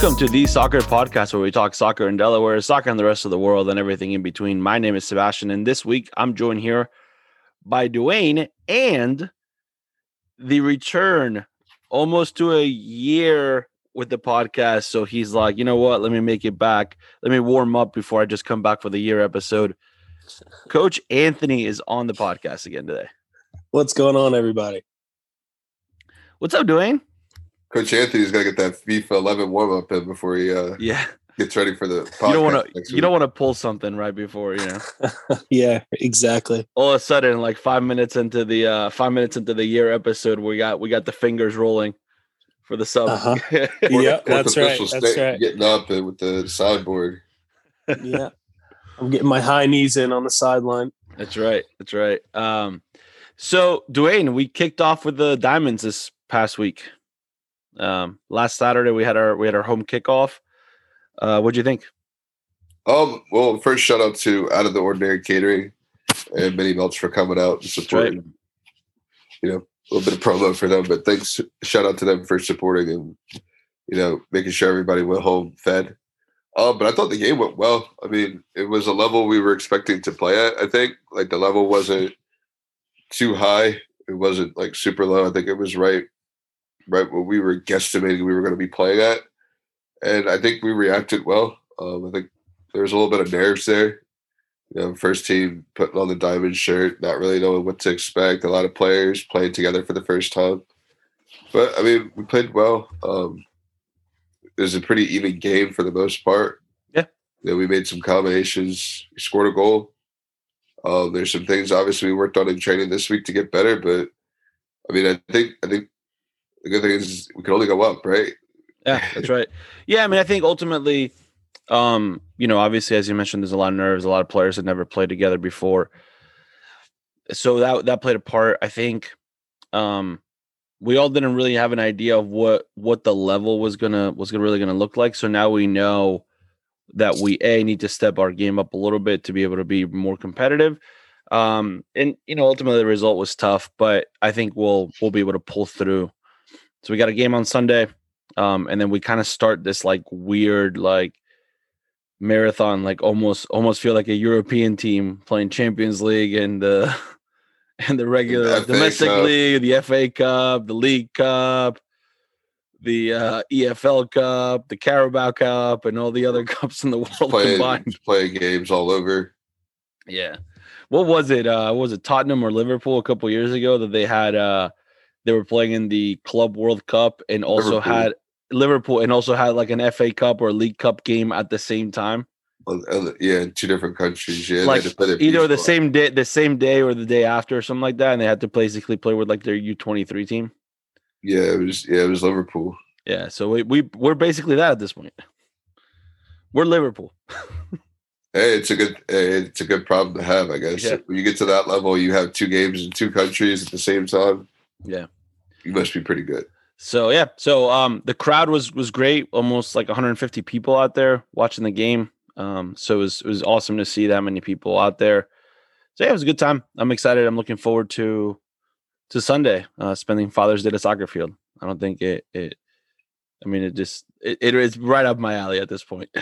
Welcome to the Soccer Podcast, where we talk soccer in Delaware, soccer in the rest of the world, and everything in between. My name is Sebastian, and this week I'm joined here by Dwayne and the return almost to a year with the podcast. So he's like, you know what? Let me make it back. Let me warm up before I just come back for the year episode. Coach Anthony is on the podcast again today. What's going on, everybody? What's up, Dwayne? Coach Anthony's got to get that FIFA 11 warm up in before he uh, Yeah, gets ready for the. you don't want to. You don't want to pull something right before you know. yeah, exactly. All of a sudden, like five minutes into the uh five minutes into the year episode, we got we got the fingers rolling for the sub. Uh-huh. Fourth- Yep, fourth that's right, that's right. Getting up with the sideboard. Yeah. I'm getting my high knees in on the sideline. That's right. That's right. Um, so Dwayne, we kicked off with the Diamonds this past week. Um, last Saturday we had our we had our home kickoff. Uh, what'd you think? Um. Well, first shout out to Out of the Ordinary Catering and Mini Melts for coming out and right. supporting. You know, a little bit of promo for them, but thanks. Shout out to them for supporting and you know making sure everybody went home fed. Um, but I thought the game went well. I mean, it was a level we were expecting to play at. I think like the level wasn't too high. It wasn't like super low. I think it was right, right what we were guesstimating we were going to be playing at, and I think we reacted well. Um, I think there was a little bit of nerves there. You know, first team putting on the diamond shirt, not really knowing what to expect. A lot of players playing together for the first time, but I mean, we played well. Um, it was a pretty even game for the most part. Yeah. Then we made some combinations. We scored a goal. Uh, there's some things obviously we worked on in training this week to get better, but I mean, I think I think the good thing is we can only go up, right? Yeah, that's right. Yeah, I mean, I think ultimately, um, you know, obviously, as you mentioned, there's a lot of nerves. A lot of players had never played together before, so that that played a part. I think, um, we all didn't really have an idea of what what the level was gonna was gonna really gonna look like. So now we know that we a need to step our game up a little bit to be able to be more competitive. Um, and you know, ultimately the result was tough, but I think we'll we'll be able to pull through. So we got a game on Sunday. Um, and then we kind of start this like weird like marathon, like almost almost feel like a European team playing Champions League and the and the regular FA domestic Cup. league, the FA Cup, the League Cup, the uh, EFL Cup, the Carabao Cup, and all the other cups in the world Playing combined. playing games all over. Yeah. What was it? Uh was it Tottenham or Liverpool a couple years ago that they had uh they were playing in the Club World Cup and also Liverpool. had Liverpool and also had like an FA Cup or League Cup game at the same time. Yeah, in two different countries. Yeah, like had to play their either the ball. same day the same day or the day after or something like that and they had to basically play with like their U23 team. Yeah, it was. Yeah, it was Liverpool. Yeah, so we, we we're basically that at this point. We're Liverpool. Hey, it's a good. Hey, it's a good problem to have, I guess. Yeah. When you get to that level, you have two games in two countries at the same time. Yeah. You must be pretty good. So yeah, so um the crowd was was great, almost like 150 people out there watching the game. Um so it was it was awesome to see that many people out there. So yeah, it was a good time. I'm excited. I'm looking forward to to Sunday, uh spending Father's Day at a soccer field. I don't think it it I mean it just it, it is right up my alley at this point.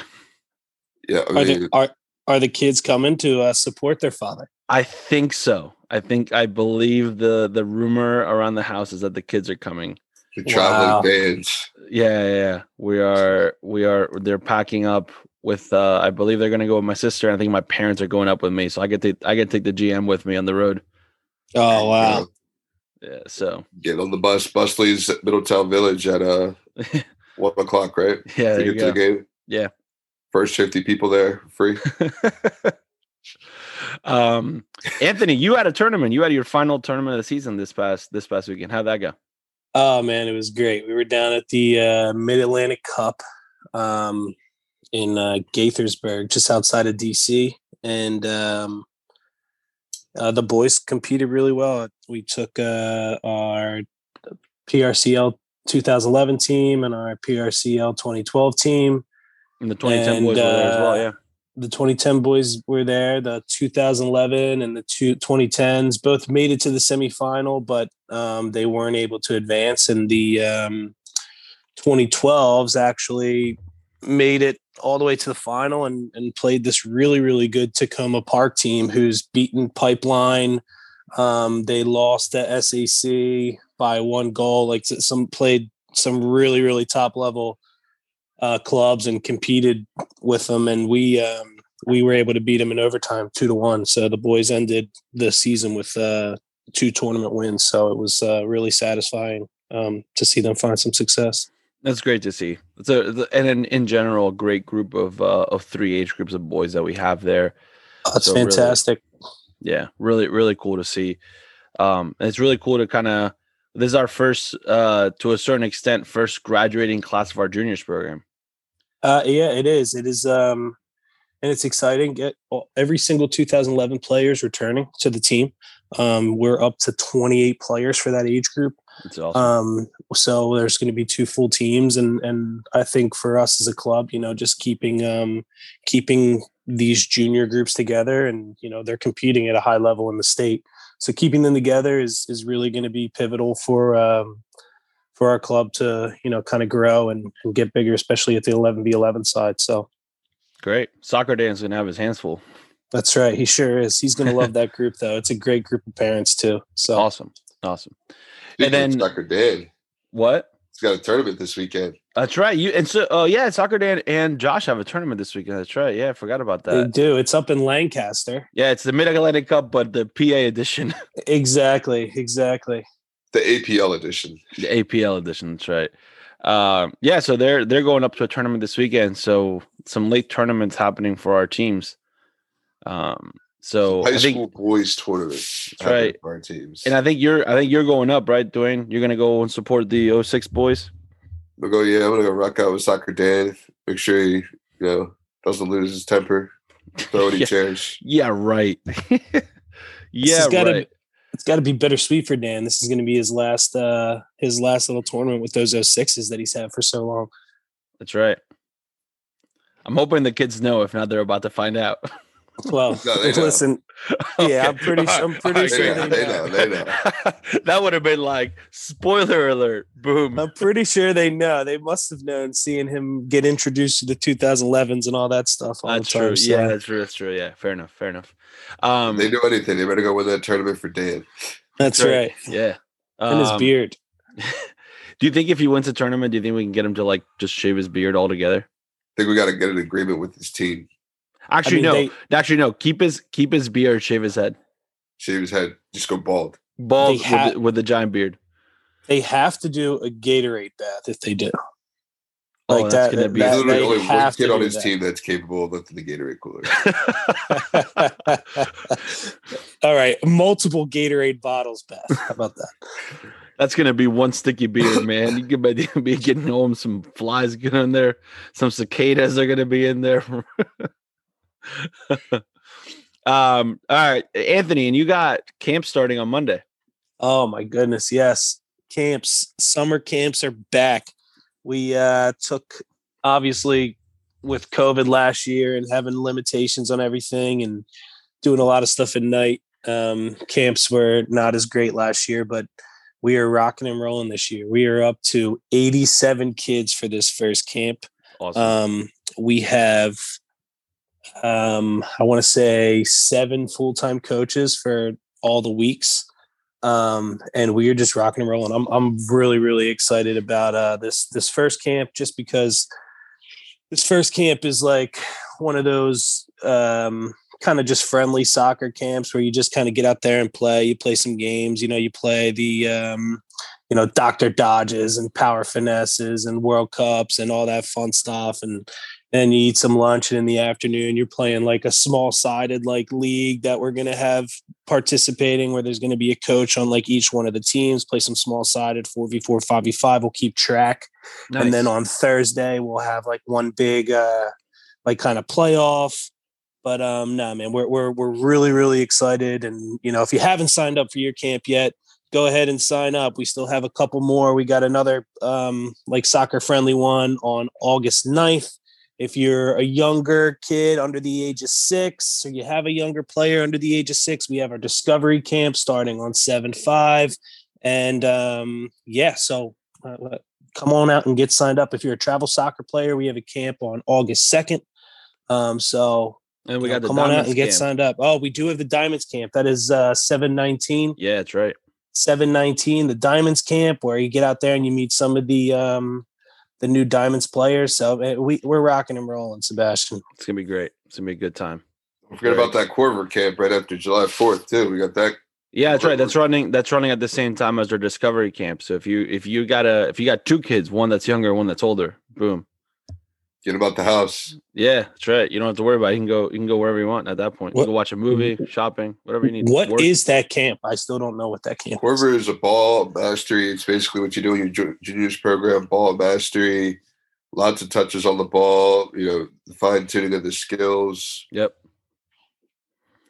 Yeah, I Are the, are, are the kids coming to uh, support their father? I think so. I think I believe the the rumor around the house is that the kids are coming. the traveling Wow. bands. Yeah, yeah, yeah. We are we are they're packing up with uh I believe they're gonna go with my sister. and I think my parents are going up with me. So I get to I get to take the GM with me on the road. Oh wow! know, Yeah, so get on the bus. Bus leaves at Middletown Village at uh one o'clock, right? yeah, to there you get to the game. Yeah. First fifty people there, free. um Anthony, you had a tournament. You had your final tournament of the season this past this past weekend. How'd that go? Oh man, it was great. We were down at the uh, Mid Atlantic Cup um, in uh, Gaithersburg, just outside of DC, and um, uh, the boys competed really well. We took uh, our PRCL 2011 team and our PRCL 2012 team. And the 2010 And, boys were there as well. uh, Yeah. The 2010 boys were there. The 2011 and the two 2010s both made it to the semifinal, but um, they weren't able to advance. And the um, 2012s actually made it all the way to the final and, and played this really, really good Takoma Park team who's beaten Pipeline. Um, they lost at SAC by one goal. Like some played some really, really top level uh, clubs and competed with them. And we, um, we were able to beat them in overtime two to one. So the boys ended the season with uh, two tournament wins. So it was uh, really satisfying um, to see them find some success. That's great to see. A, and in, in general, great group of uh, of three age groups of boys that we have there. That's so fantastic. Really, yeah, really, really cool to see. Um, it's really cool to kind of. This is our first, uh, to a certain extent, first graduating class of our juniors program. Uh, yeah, it is. It is. Um, and it's exciting. Get every single 2011 players returning to the team. Um, we're up to 28 players for that age group. Awesome. Um, so there's going to be two full teams, and and I think for us as a club, you know, just keeping um, keeping these junior groups together, and you know, they're competing at a high level in the state. So keeping them together is is really going to be pivotal for um, for our club to you know kind of grow and, and get bigger, especially at the 11 v 11 side. So great, soccer Dan's gonna have his hands full. That's right. He sure is. He's going to love that group, though. It's a great group of parents too. So awesome, awesome. Speaking and then Soccer Dan, what? He's got a tournament this weekend. That's right. You and so, oh uh, yeah, Soccer Dan and Josh have a tournament this weekend. That's right. Yeah, I forgot about that. They do. It's up in Lancaster. Yeah, it's the Mid Atlantic Cup, but the PA edition. exactly. Exactly. The APL edition. The APL edition. That's right. Um, yeah, so they're they're going up to a tournament this weekend. So some late tournaments happening for our teams. Um, so high I think, school boys tournament. right. our teams. And I think you're I think you're going up, right, Dwayne? You're gonna go and support the 06 boys. I'll go, yeah, I'm gonna go rock out with soccer Dan. Make sure he, you know, doesn't lose his temper, throw any yeah. chairs. Yeah, right. yeah, gotta, right. It's gotta be bittersweet for Dan. This is gonna be his last uh his last little tournament with those 06s that he's had for so long. That's right. I'm hoping the kids know. If not, they're about to find out. Well, no, listen, okay. yeah, I'm pretty, I'm pretty right. sure they, they, know. They know. that would have been like spoiler alert. Boom. I'm pretty sure they know. They must have known seeing him get introduced to the 2011s and all that stuff. All that's time, true. So. Yeah, that's true. That's true. Yeah, fair enough. Fair enough. Um, they do anything. They better go win that tournament for Dan. That's, right. right. Yeah, and his um, beard. do you think if he wins a tournament, do you think we can get him to like just shave his beard altogether? I think we got to get an agreement with his team. Actually, I mean, no. They, Actually, no. Keep his keep his beard. Shave his head. Shave his head. Just go bald. Bald ha- with, with the giant beard. They have to do a Gatorade bath if they do. Oh, like that's that, gonna be that, literally only one kid on his that. team that's capable of lifting the Gatorade cooler. All right, multiple Gatorade bottles bath. How about that? That's gonna be one sticky beard, man. You could be getting home some flies get in there, some cicadas are gonna be in there. um, all right, Anthony, and you got camp starting on Monday. Oh my goodness, yes. Camps, summer camps are back. We uh took obviously with COVID last year and having limitations on everything and doing a lot of stuff at night. Um, camps were not as great last year, but we are rocking and rolling this year. We are up to 87 kids for this first camp. Awesome. Um, we have um, I want to say seven full time coaches for all the weeks. Um, and we are just rocking and rolling. I'm I'm really really excited about uh, this this first camp just because this first camp is like one of those um, kind of just friendly soccer camps where you just kind of get out there and play. You play some games. You know, you play the um, you know Doctor Dodges and Power Finesses and World Cups and all that fun stuff and and you eat some lunch and in the afternoon you're playing like a small sided like league that we're going to have participating where there's going to be a coach on like each one of the teams play some small sided 4v4 5v5 we'll keep track. Nice. and then on thursday we'll have like one big uh like kind of playoff. But um no nah, man we're, we're we're really really excited. And you know if you haven't signed up for your camp yet go ahead and sign up. We still have a couple more. We got another um like soccer friendly one on august 9th if you're a younger kid under the age of six, or you have a younger player under the age of six, we have our discovery camp starting on seven five, and um, yeah, so uh, come on out and get signed up. If you're a travel soccer player, we have a camp on August 2nd. Um, so And we you know, got the come on out and get camp. signed up. Oh, we do have the Diamonds camp. That is uh, 719. Yeah, that's right. 719 the diamonds camp where you get out there and you meet some of the um the new diamonds players so uh, we we're rocking and rolling sebastian It's gonna be great. It's gonna be a good time. Don't forget about that Coerver camp right after July 4th, too. We got that. Yeah, that's right. That's running. That's running at the same time as their discovery camp. So if you if you got a if you got two kids, one that's younger, one that's older, boom. Get them out the house. Yeah, that's right. You don't have to worry about. It. You can go. You can go wherever you want at that point. You can watch a movie, mm-hmm. shopping, whatever you need. What Work. is that camp i still don't know what that camp is Coerver is a ball mastery. It's basically what you do in your juniors program, ball mastery, lots of touches on the ball, you know, fine tuning of the skills. Yep.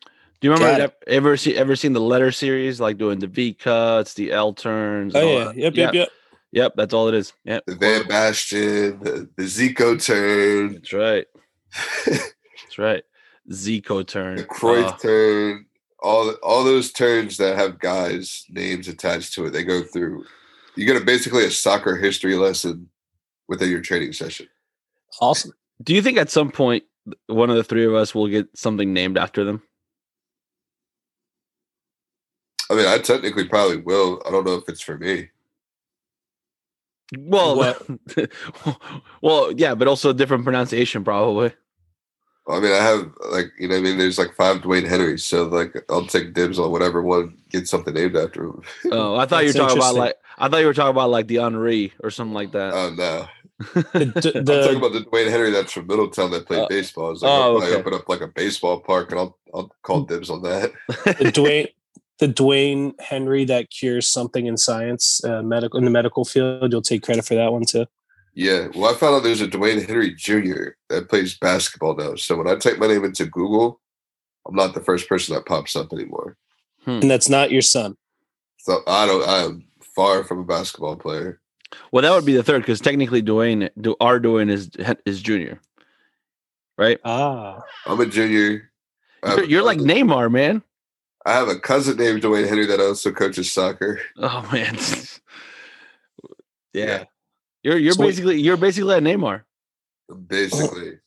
Do you remember that, ever see ever seen the letter series like doing the V cuts, the L turns? oh yeah that? yep yep yep Yep, that's all it is. Yep. The Van Basten, the, the Zico turn, That's right. That's right. Zico turn. the Cruyff Uh, turn, all all those turns that have guys' names attached to it. They go through. You get a basically a soccer history lesson within your training session. awesome do you think at some point one of the three of us will get something named after them? I mean, I technically probably will. I don't know if it's for me. Well, well, yeah, but also a different pronunciation, probably. I mean, I have like you know, I mean, there's like five Dwayne Henrys, so like I'll take dibs on whatever one gets something named after him. Oh, I thought you were talking about like I thought you were talking about like the Henri or something like that. Oh no, the, d- I'm talking about the Dwayne Henry that's from Middletown that played Uh, baseball. It's like oh, I'll okay. open up like a baseball park and I'll I'll call dibs on that. the dwayne the dwayne henry that cures something in science uh, medical in the medical field you'll take credit for that one too Yeah, well, I found out there's a Dwayne Henry Jr. that plays basketball now. So when I type my name into Google, I'm not the first person that pops up anymore. and that's not your son So I don't. I am far from a basketball player. well, that would be the third because technically Dwayne, do our Dwayne is is junior, right? ah I'm a junior. You're, you're like Neymar, man. I have a cousin named Dwayne Henry that also coaches soccer. Oh man, yeah. Yeah. You're you're So basically you're basically a Neymar. Basically,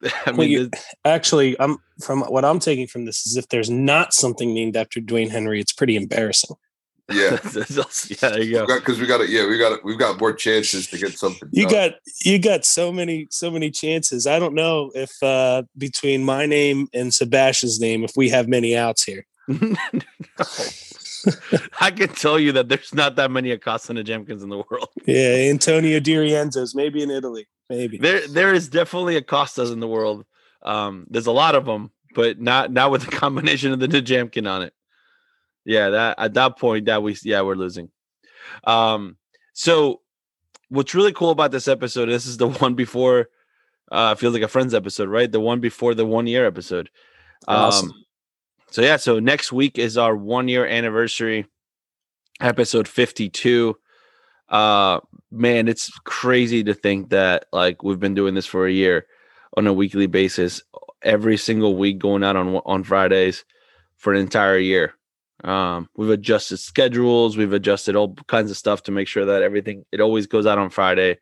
I Well, you- actually i'm from what i'm taking from this is if there's not something named after dwayne henry it's pretty embarrassing yeah. also- yeah, there you go. Because we got it. Yeah, we got it. We've got more chances to get something. you done. got you got so many so many chances i don't know if uh between my name and sebastian's name if we have many outs here I can tell you that there's not that many Acosta and Jamkins in the world. yeah antonio Dirienzo's maybe in italy maybe There, there is definitely Acostas in the world. Um, there's a lot of them, but not not with the combination of the Jamkin on it. Yeah, that at that point that we yeah we're losing. Um, so what's really cool about this episode? This is the one before. Uh, feels like a Friends episode, right? The one before the one year episode. Awesome. So yeah, so next week is our one year anniversary, episode 52. Uh man, it's crazy to think that like we've been doing this for a year on a weekly basis, every single week going out on on Fridays for an entire year. Um, we've adjusted schedules, we've adjusted all kinds of stuff to make sure that everything it always goes out on Friday.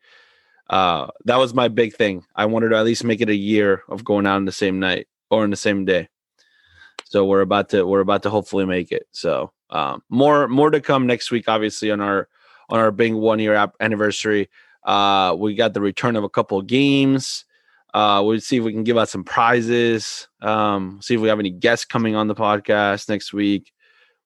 Uh, that was my big thing. I wanted to at least make it a year of going out on the same night or in the same day. So we're about to we're about to hopefully make it. So um, more more to come next week, obviously on our on our big one year anniversary. Uh, we got the return of a couple of games. Uh, we'll see if we can give out some prizes. Um, see if we have any guests coming on the podcast next week.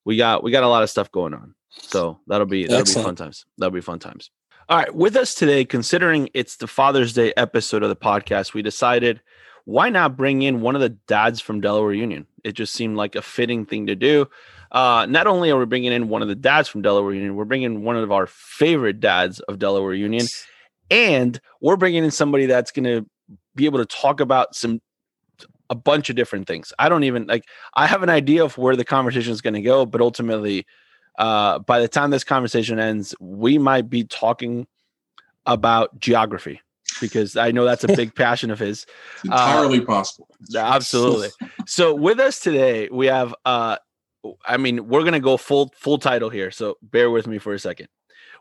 We got we got a lot of stuff going on. So that'll be that'll be fun times. That'll be fun times. All right, with us today, considering it's the Father's Day episode of the podcast, we decided why not bring in one of the dads from Delaware Union? It just seemed like a fitting thing to do. Uh, not only are we bringing in one of the dads from Delaware Union, we're bringing one of our favorite dads of Delaware Union, and we're bringing in somebody that's going to be able to talk about some a bunch of different things. I don't even like. I have an idea of where the conversation is going to go, but ultimately, uh, by the time this conversation ends, we might be talking about geography because I know that's a big passion of his. It's entirely possible. Absolutely. So with us today, we have uh I mean, we're gonna go full full title here, so bear with me for a second.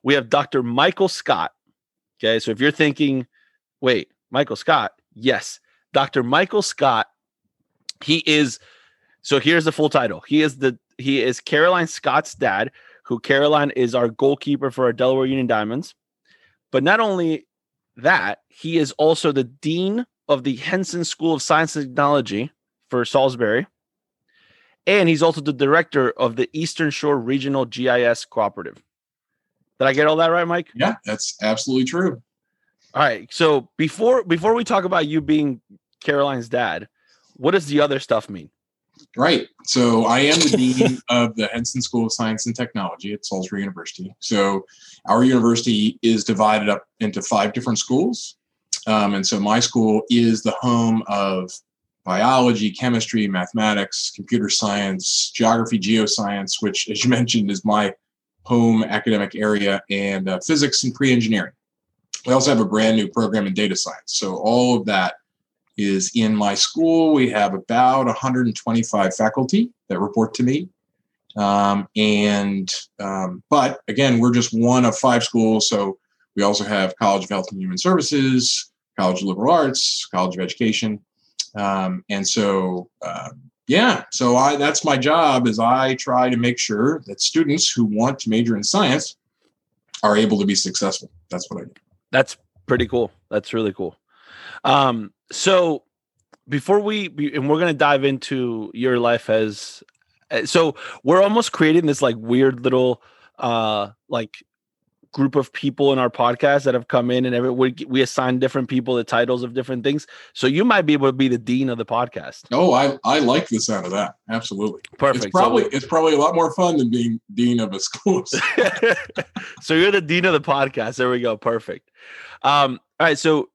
We have Dr. Michael Scott, Okay, so if you're thinking, wait, Michael Scott, yes, Dr. Michael Scott, he is. So here's the full title. He is the he is Caroline Scott's dad, who Caroline is our goalkeeper for our Delaware Union Diamonds. But not only that, he is also the dean of the Henson School of Science and Technology for Salisbury. And he's also the director of the Eastern Shore Regional GIS Cooperative. Did I get all that right, Mike? Yeah, that's absolutely true. All right. So before before we talk about you being Caroline's dad, what does the other stuff mean? Right. So I am the dean of the Henson School of Science and Technology at Salisbury University. So our university is divided up into five different schools. Um, and so my school is the home of biology, chemistry, mathematics, computer science, geography, geoscience, which, as you mentioned, is my home academic area, and uh, physics and pre engineering. We also have a brand new program in data science. So all of that is in my school. We have about 125 faculty that report to me. Um, and, um, but again, we're just one of five schools. So we also have College of Health and Human Services, College of Liberal Arts, College of Education. Um, and so, uh, yeah, so I, that's my job is I try to make sure that students who want to major in science are able to be successful. That's what I do. That's pretty cool. That's really cool. Um, so before we and we're gonna dive into your life as eh, so we're almost creating this like weird little uh like group of people in our podcast that have come in and every we, we assign different people the titles of different things. So you might be able to be the dean of the podcast. Oh i i like the sound of that. Absolutely. Perfect. It's probably so, it's probably a lot more fun than being dean of a school. So you're the dean of the podcast. There we go. Perfect. Um all right. So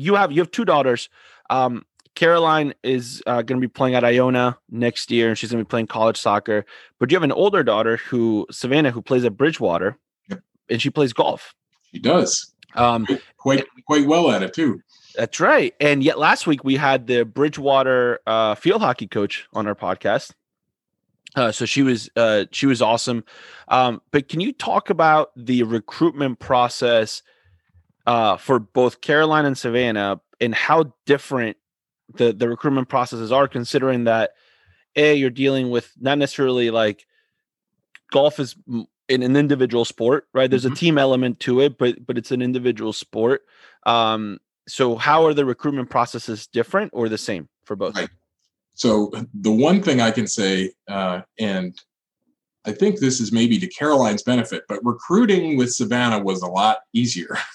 you have you have two daughters. Um, Caroline is uh, going to be playing at Iona next year, and she's going to be playing college soccer. But you have an older daughter who Savannah, who plays at Bridgewater, yep. and she plays golf. She does. Um, quite quite well at it too. That's right. And yet last week we had the Bridgewater uh, field hockey coach on our podcast. Uh, so she was uh, she was awesome. Um, but can you talk about the recruitment process uh, for both Caroline and Savannah and how different the the recruitment processes are, considering that a you're dealing with not necessarily like golf is in an individual sport, right? There's mm-hmm. a team element to it, but but it's an individual sport. Um, so how are the recruitment processes different or the same for both? Right. So the one thing I can say, uh, and I think this is maybe to Caroline's benefit, but recruiting with Savannah was a lot easier.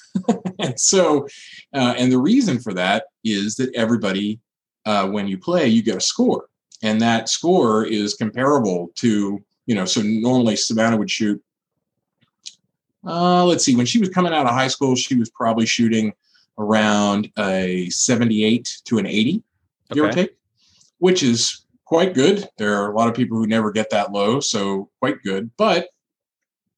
and so, uh, and the reason for that is that everybody, uh, when you play, you get a score, and that score is comparable to, you know, so normally Savannah would shoot. Uh, let's see, when she was coming out of high school, she was probably shooting around a 78 to an 80, give or take, which is quite good. There are a lot of people who never get that low, so quite good. But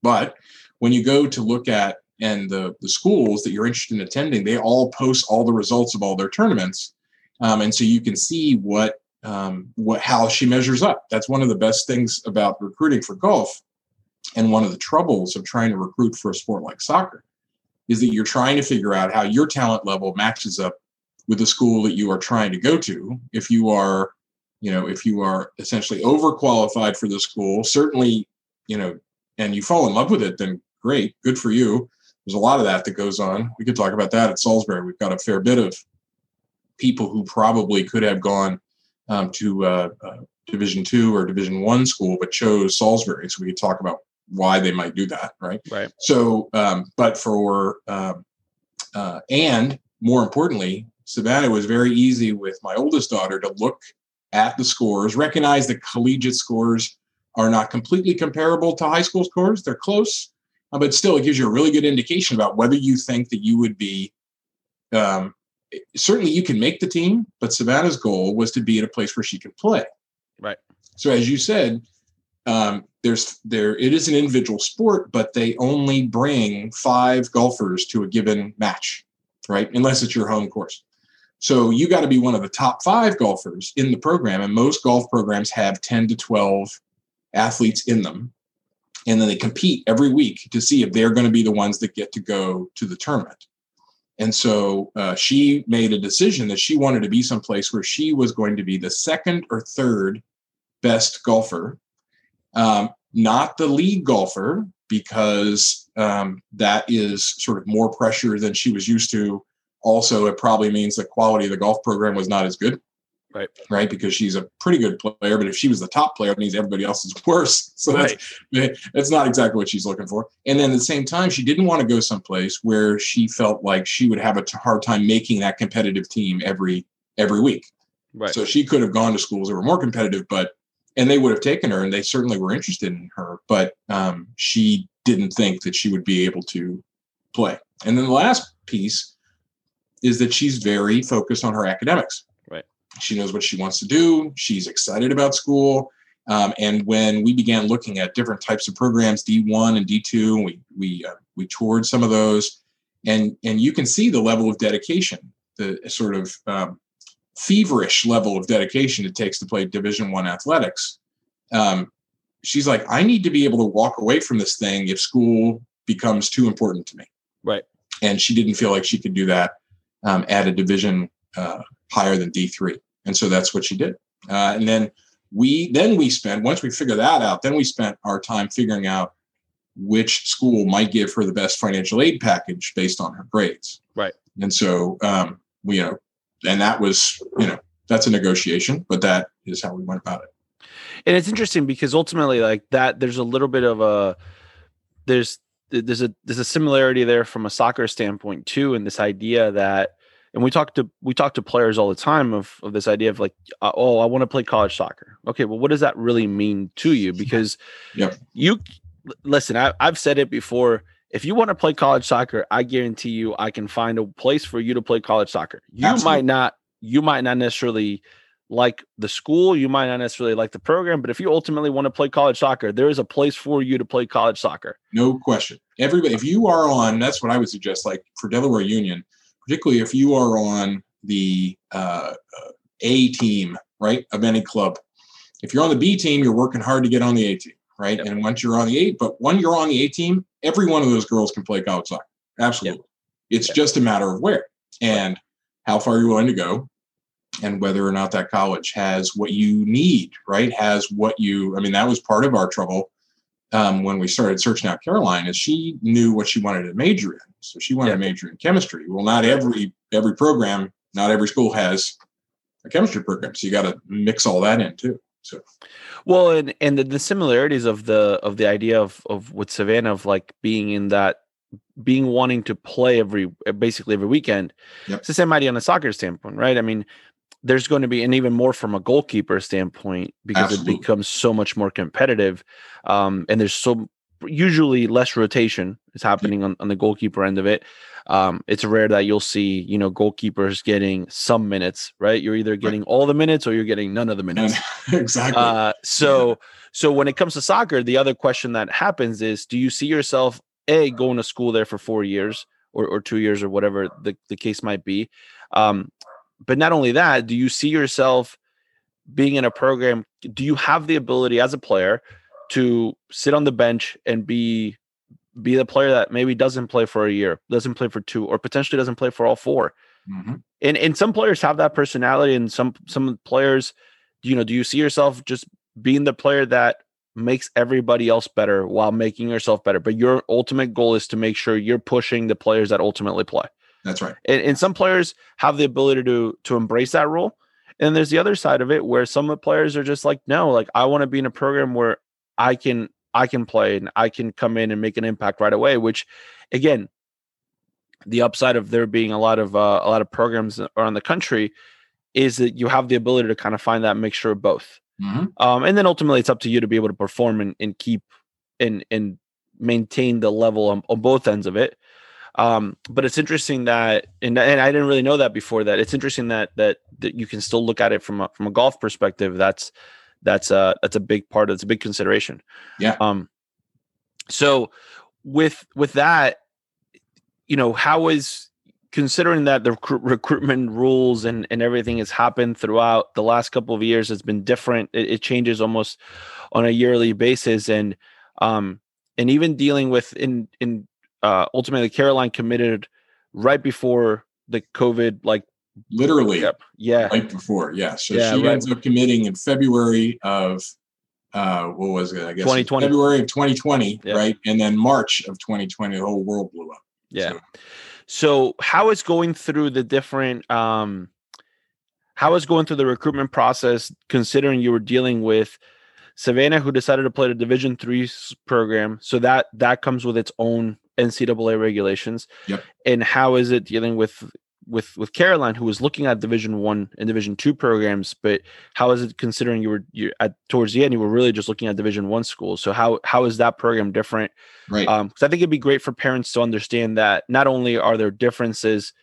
but when you go to look at and the the schools that you're interested in attending, they all post all the results of all their tournaments, um, and so you can see what um, what how she measures up. That's one of the best things about recruiting for golf, and one of the troubles of trying to recruit for a sport like soccer is that you're trying to figure out how your talent level matches up with the school that you are trying to go to. If you are you know if you are essentially overqualified for the school certainly you know and you fall in love with it then great good for you there's a lot of that that goes on. We could talk about that at salisbury. We've got a fair bit of people who probably could have gone um, to uh, uh, division two or division one school but chose salisbury. So we could talk about why they might do that right? Right. So um, but for um, uh, and more importantly savannah was very easy with my oldest daughter to look at the scores, recognize that collegiate scores are not completely comparable to high school scores. They're close, but still, it gives you a really good indication about whether you think that you would be. Um, certainly, you can make the team, but Savannah's goal was to be in a place where she can play. Right. So, as you said, um, there's there it is an individual sport, but they only bring five golfers to a given match, right? Unless it's your home course. So you got to be one of the top five golfers in the program. And most golf programs have 10 to 12 athletes in them. And then they compete every week to see if they're going to be the ones that get to go to the tournament. And so uh, she made a decision that she wanted to be someplace where she was going to be the second or third best golfer, um, not the lead golfer, because um, that is sort of more pressure than she was used to. Also, it probably means the quality of the golf program was not as good. Right. Right. Because she's a pretty good player, but if she was the top player, it means everybody else is worse. So Right. that's, that's not exactly what she's looking for. And then at the same time, she didn't want to go someplace where she felt like she would have a hard time making that competitive team every every week. Right. So she could have gone to schools that were more competitive, but and they would have taken her, and they certainly were interested in her, but um, she didn't think that she would be able to play. And then the last piece is that she's very focused on her academics. She knows what she wants to do. She's excited about school. Um, and when we began looking at different types of programs, D1 and D2, we we uh, we toured some of those, and and you can see the level of dedication, the sort of um, feverish level of dedication it takes to play Division One athletics. Um, she's like, I need to be able to walk away from this thing if school becomes too important to me. Right. And she didn't feel like she could do that um, at a division uh, higher than D three, and so that's what she did. Uh, and then we then we spent once we figured that out, then we spent our time figuring out which school might give her the best financial aid package based on her grades. Right. And so um, we, you know, and that was, you know, that's a negotiation, but that is how we went about it. and it's interesting because ultimately like that there's a little bit of a there's there's a there's a similarity there from a soccer standpoint too and this idea that and we talk to we talk to players all the time of, of this idea of like uh, oh i want to play college soccer okay well what does that really mean to you because Yep. you listen I, i've said it before if you want to play college soccer i guarantee you i can find a place for you to play college soccer you Absolutely. might not you might not necessarily like the school, you might not necessarily like the program, but if you ultimately want to play college soccer, there is a place for you to play college soccer. No question. Everybody, if you are on, that's what I would suggest. Like for Delaware Union, particularly if you are on the uh, A team, right, of any club. If you're on the B team, you're working hard to get on the A team, right? Yep. And once you're on the A, but when you're on the A team, every one of those girls can play college soccer. Absolutely. It's Yep. just a matter of where and how far you're willing to go and whether or not that college has what you need, right? Has what you, I mean, that was part of our trouble um, when we started searching out Caroline is she knew what she wanted to major in. So she wanted to major in chemistry. Well, not every every program, not every school has a chemistry program. So you got to mix all that in too. So Well, and and the, the similarities of the of the idea of of with Savannah of like being in that being wanting to play every basically every weekend. Yep. It's the same idea on a soccer standpoint, right? I mean, there's going to be and even more from a goalkeeper standpoint because Absolutely. it becomes so much more competitive. Um, and there's so usually less rotation is happening on, on the goalkeeper end of it. Um, it's rare that you'll see, you know, goalkeepers getting some minutes, right? You're either getting all the minutes or you're getting none of the minutes. exactly. Uh, so so when it comes to soccer, the other question that happens is, do you see yourself a going to school there for four years or, or two years or whatever the, the case might be? Um, but not only that, do you see yourself being in a program? Do you have the ability as a player to sit on the bench and be be the player that maybe doesn't play for a year, doesn't play for two, or potentially doesn't play for all four? Mhm. and and some players have that personality and some some players you know do you see yourself just being the player that makes everybody else better while making yourself better but your ultimate goal is to make sure you're pushing the players that ultimately play That's right. and, and some players have the ability to to embrace that role and there's the other side of it where some of the players are just like no like i want to be in a program where i can i can play and i can come in and make an impact right away which again the upside of there being a lot of uh, a lot of programs around the country is that you have the ability to kind of find that mixture of both. Mhm. um, and then ultimately it's up to you to be able to perform and, and keep and and maintain the level on, on both ends of it. Um, but it's interesting that and, and i didn't really know that before that it's interesting that that that you can still look at it from a from a golf perspective. That's that's a that's a big part of it's a big consideration. Yeah. um so with with that you know how is considering that the recru- recruitment rules and and everything has happened throughout the last couple of years it's been different. It, it changes almost on a yearly basis. And um and even dealing with in in uh ultimately caroline committed right before the COVID like literally yep. yeah right before yeah so Yeah, she right. ends up committing in february of uh what was it i guess 2020. february of 2020 Yeah. right and then march of 2020 the whole world blew up yeah. So, So how is going through the different um how is going through the recruitment process considering you were dealing with Savannah who decided to play the division three program so that that comes with its own NCAA regulations Yep. and how is it dealing with with with Caroline who was looking at division one and division two programs but how is it considering you were you at towards the end you were really just looking at division one schools so how how is that program different? Right. Um because i think it'd be great for parents to understand that not only are there differences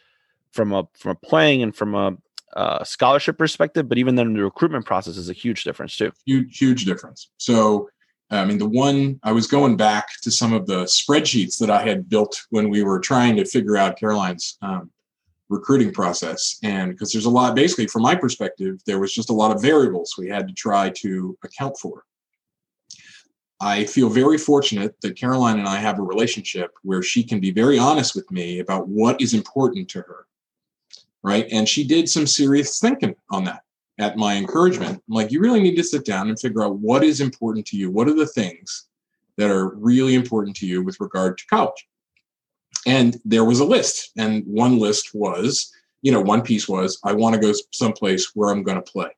from a from a playing and from a uh, scholarship perspective but even then the recruitment process is a huge difference too. Huge huge difference. So i mean the one i was going back to some of the spreadsheets that i had built when we were trying to figure out caroline's um, recruiting process and because there's a lot basically from my perspective there was just a lot of variables we had to try to account for i feel very fortunate that caroline and i have a relationship where she can be very honest with me about what is important to her right and she did some serious thinking on that at my encouragement. I'm like, you really need to sit down and figure out what is important to you. What are the things that are really important to you with regard to college? And there was a list. And one list was, you know, one piece was, I want to go someplace where I'm going to play.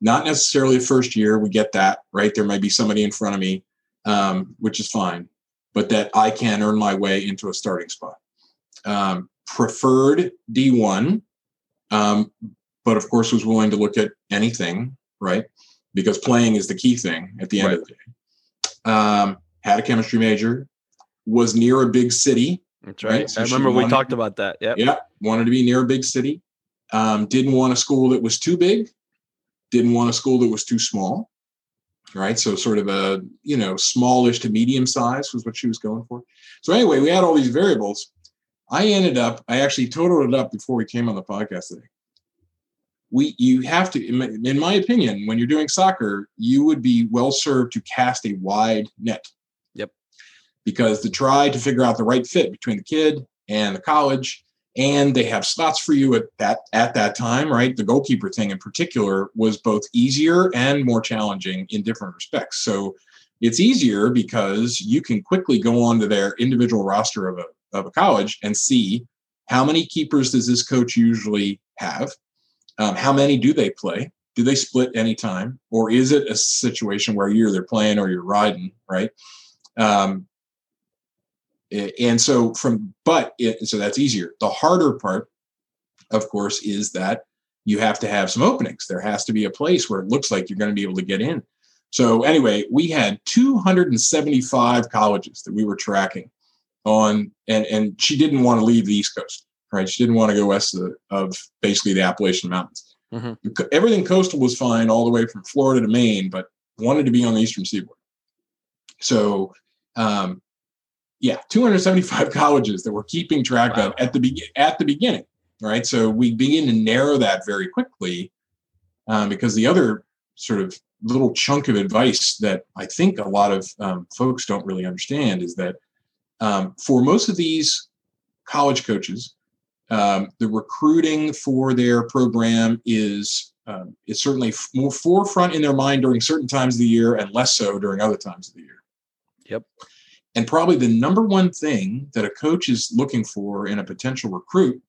Not necessarily the first year. We get that, right? There might be somebody in front of me, um, which is fine, but that I can earn my way into a starting spot. Um, preferred D1, um, but of course was willing to look at anything, right? Because playing is the key thing at the end of the day. Um, had a chemistry major, was near a big city. That's Right, right, so i remember we wanted- talked about that yeah Yeah, wanted to be near a big city. Um, didn't want a school that was too big. Didn't want a school that was too small. Right, so sort of a you know smallish to medium size was what she was going for. So anyway, we had all these variables. I ended up. I actually totaled it up before we came on the podcast today. We, you have to, in my, in my opinion, when you're doing soccer, you would be well served to cast a wide net. Because to try to figure out the right fit between the kid and the college, and they have slots for you at that at that time, right? The goalkeeper thing in particular was both easier and more challenging in different respects. So it's easier because you can quickly go onto their individual roster of a of a college and see how many keepers does this coach usually have? Um, how many do they play? Do they split any time, or is it a situation where you're either playing or you're riding, right? Um, and so from but it, so that's easier. The harder part, of course, is that you have to have some openings. There has to be a place where it looks like you're going to be able to get in. So anyway, we had 275 colleges that we were tracking on, and and she didn't want to leave the East Coast, right? She didn't want to go west of, of basically the Appalachian Mountains. Mhm. Everything coastal was fine all the way from Florida to Maine, but wanted to be on the Eastern Seaboard. So, um, yeah, 275 colleges that we're keeping track Wow. of at the be- at the beginning, right? So we begin to narrow that very quickly um, because the other sort of little chunk of advice that I think a lot of um, folks don't really understand is that um, for most of these college coaches, um, the recruiting for their program is um, is certainly f- more forefront in their mind during certain times of the year and less so during other times of the year. Yep. And probably the number one thing that a coach is looking for in a potential recruit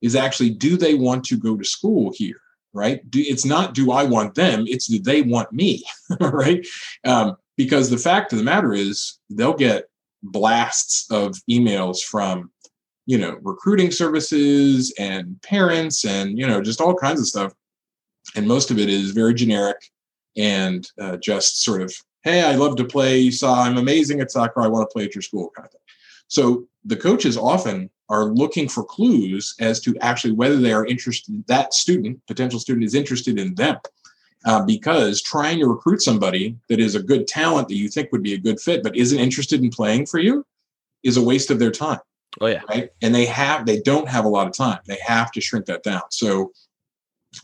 is actually do they want to go to school here? Right? Do, it's not do I want them, it's do they want me? right? Um, because the fact of the matter is they'll get blasts of emails from you know recruiting services and parents and you know just all kinds of stuff and most of it is very generic and uh, just sort of hey i love to play so i'm amazing at soccer i want to play at your school kind of thing. So the coaches often are looking for clues as to actually whether they are interested that student potential student is interested in them. Uh, because trying to recruit somebody that is a good talent that you think would be a good fit but isn't interested in playing for you is a waste of their time. Oh yeah. Right? And they have they don't have a lot of time. They have to shrink that down. So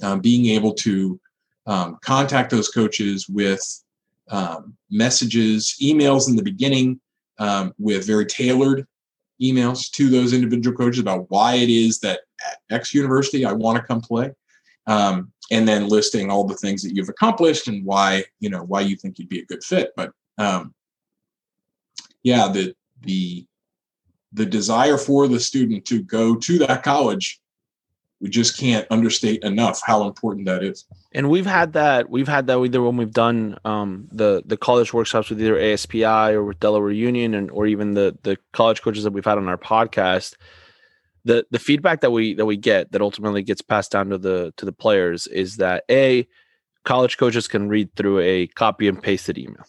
um, being able to um, contact those coaches with um, messages emails in the beginning um, with very tailored emails to those individual coaches about why it is that at X university I want to come play. Um, and then listing all the things that you've accomplished and why, you know, why you think you'd be a good fit. But um, yeah, the the the desire for the student to go to that college we just can't understate enough how important that is. And we've had that we've had that either when we've done um, the the college workshops with either aspi or with delaware union and or even the the college coaches that we've had on our podcast the the feedback that we that we get that ultimately gets passed down to the to the players is that a college coaches can read through a copy and pasted email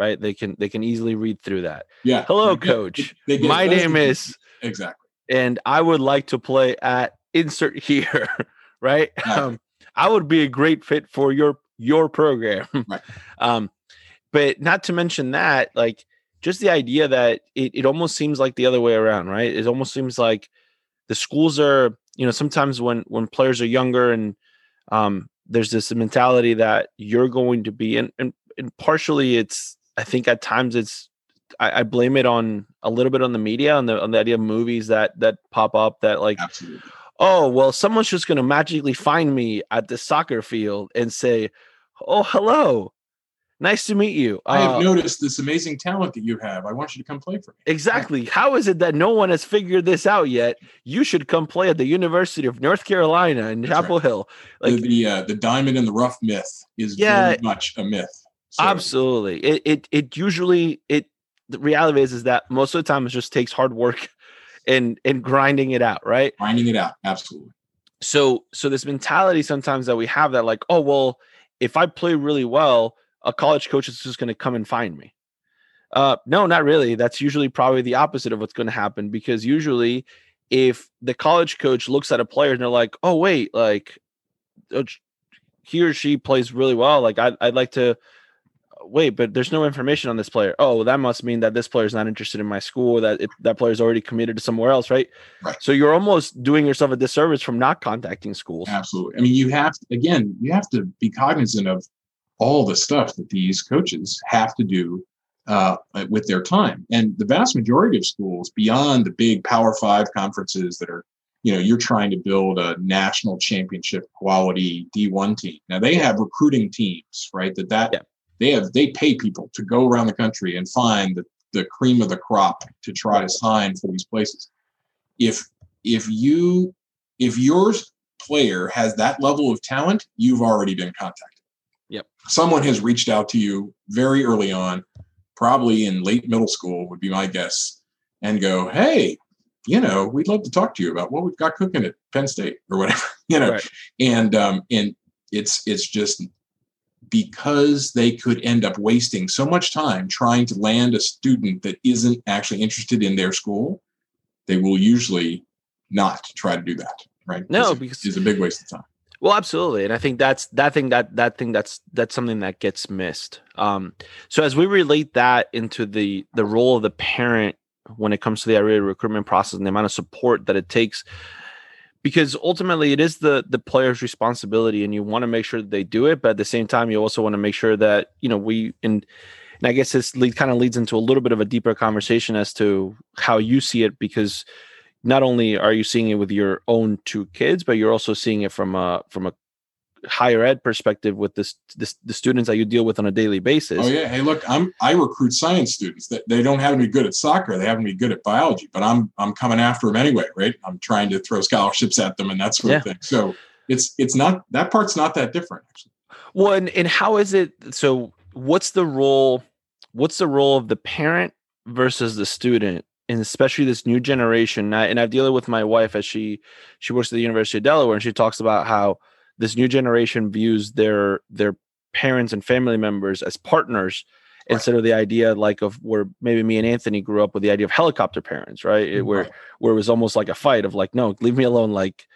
right? They can they can easily read through that. Yeah. Hello coach. my name is exactly. And i would like to play at insert here, right? right. Um, I would be a great fit for your your program. Right. um, but not to mention that, like just the idea that it, it almost seems like the other way around, right? It almost seems like the schools are, you know, sometimes when when players are younger and um, there's this mentality that you're going to be and, and and partially it's I think at times it's I, I, blame it on a little bit on the media on the on the idea of movies that that pop up that like Absolutely oh well someone's just going to magically find me at the soccer field and say oh hello. Nice to meet you. I have uh, noticed this amazing talent that you have. I want you to come play for me. Exactly. how is it that no one has figured this out yet? You should come play at the university of north carolina in That's chapel right. hill like the the, uh, the, diamond in the rough myth is yeah, very much a myth. So. absolutely. It, it it usually it the reality is is that most of the time it just takes hard work and and grinding it out, right? Grinding it out, absolutely. So so this mentality sometimes that we have that like, oh well, if I play really well, a college coach is just going to come and find me. Uh, no, not really. That's usually probably the opposite of what's going to happen because usually, if the college coach looks at a player and they're like, "Oh wait, like uh, he or she plays really well. Like I'd, I'd like to wait, but there's no information on this player. Oh, well, that must mean that this player is not interested in my school. That it, that player is already committed to somewhere else, right? Right. So you're almost doing yourself a disservice from not contacting schools. Absolutely. I mean, you have to, again, you have to be cognizant of all the stuff that these coaches have to do uh, with their time, and the vast majority of schools, beyond the big Power Five conferences that are you know you're trying to build a national championship quality d1 team now they have recruiting teams right that that yeah. They have they pay people to go around the country and find the, the cream of the crop to try to sign for these places. If if you if your player has that level of talent, you've already been contacted. Yep. Someone has reached out to you very early on, probably in late middle school would be my guess, and go, "Hey, you know, we'd love to talk to you about what we've got cooking at Penn State or whatever, you know." Right. And um, and it's it's just because they could end up wasting so much time trying to land a student that isn't actually interested in their school, they will usually not try to do that. Right? No, because it's a big waste of time. Well, absolutely, and I think that's that thing that that thing that's that's something that gets missed. Um, so as we relate that into the the role of the parent when it comes to the area recruitment process and the amount of support that it takes because ultimately it is the the player's responsibility and you want to make sure that they do it but at the same time you also want to make sure that you know we and and I guess this lead kind of leads into a little bit of a deeper conversation as to how you see it because not only are you seeing it with your own two kids but you're also seeing it from a from a higher ed perspective with this, this the students that you deal with on a daily basis. Oh yeah, hey look, I'm I recruit science students that they don't have to be good at soccer, they have to be good at biology, but I'm I'm coming after them anyway, right? I'm trying to throw scholarships at them and that sort yeah. of thing. So it's it's not that part's not that different actually. Well, and, and how is it? So what's the role? What's the role of the parent versus the student and especially this new generation. And I've dealt with my wife as she she works at the University of Delaware, and she talks about how this new generation views their their parents and family members as partners right. instead of the idea like of where maybe me and Anthony grew up with the idea of helicopter parents, right? It, where right. where it was almost like a fight of like, no, leave me alone, like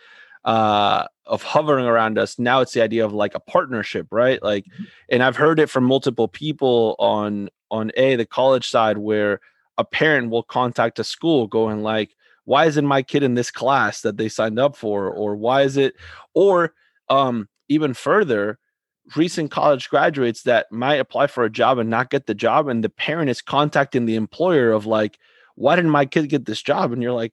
uh of hovering around us. Now it's the idea of like a partnership, right? Like, mm-hmm. and I've heard it from multiple people on on a the college side where a parent will contact a school going like, why isn't my kid in this class that they signed up for? Or why is it or um, even further, recent college graduates that might apply for a job and not get the job, and the parent is contacting the employer of like, why didn't my kid get this job and you're like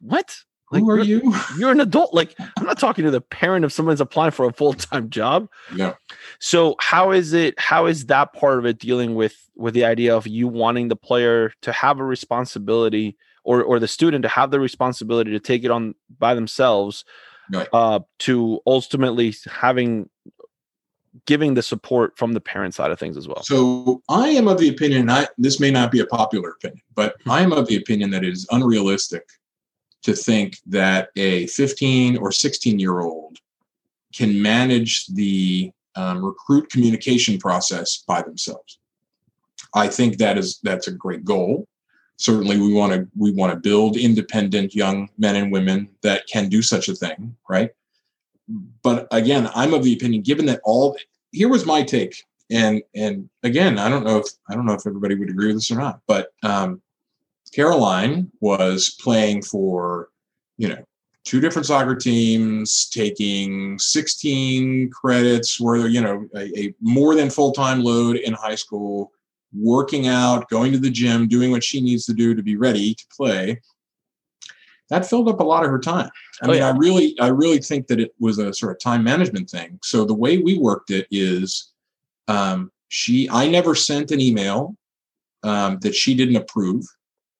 what like, Who are you? you're an adult like i'm not talking to the parent if someone's applying for a full-time job Yeah. so how is it how is that part of it dealing with with the idea of you wanting the player to have a responsibility or or the student to have the responsibility to take it on by themselves Right. uh to ultimately having giving the support from the parent side of things as well So I am of the opinion, I this may not be a popular opinion, but I am of the opinion that it is unrealistic to think that a 15 or 16 year old can manage the um, recruit communication process by themselves. I think that is that's a great goal. Certainly, we want to we want to build independent young men and women that can do such a thing, right? But again, I'm of the opinion, given that all here was my take, and and again, I don't know if I don't know if everybody would agree with this or not, but um, Caroline was playing for, you know, two different soccer teams, taking 16 credits, where you know a, a more than full time load in high school, working out, going to the gym, doing what she needs to do to be ready to play. That filled up a lot of her time. I Oh, mean, yeah. I really, I really think that it was a sort of time management thing. So the way we worked it is, um, she, I never sent an email um, that she didn't approve,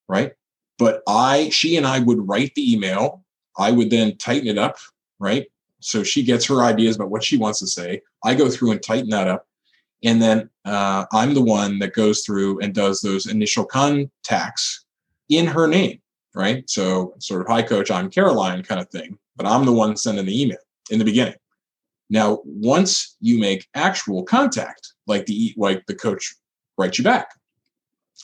right? But I, she and I would write the email. I would then tighten it up, right? So she gets her ideas about what she wants to say. I go through and tighten that up. And then uh, I'm the one that goes through and does those initial contacts in her name, right? So sort of, hi, coach, I'm Caroline kind of thing, but I'm the one sending the email in the beginning. Now, once you make actual contact, like the like the coach writes you back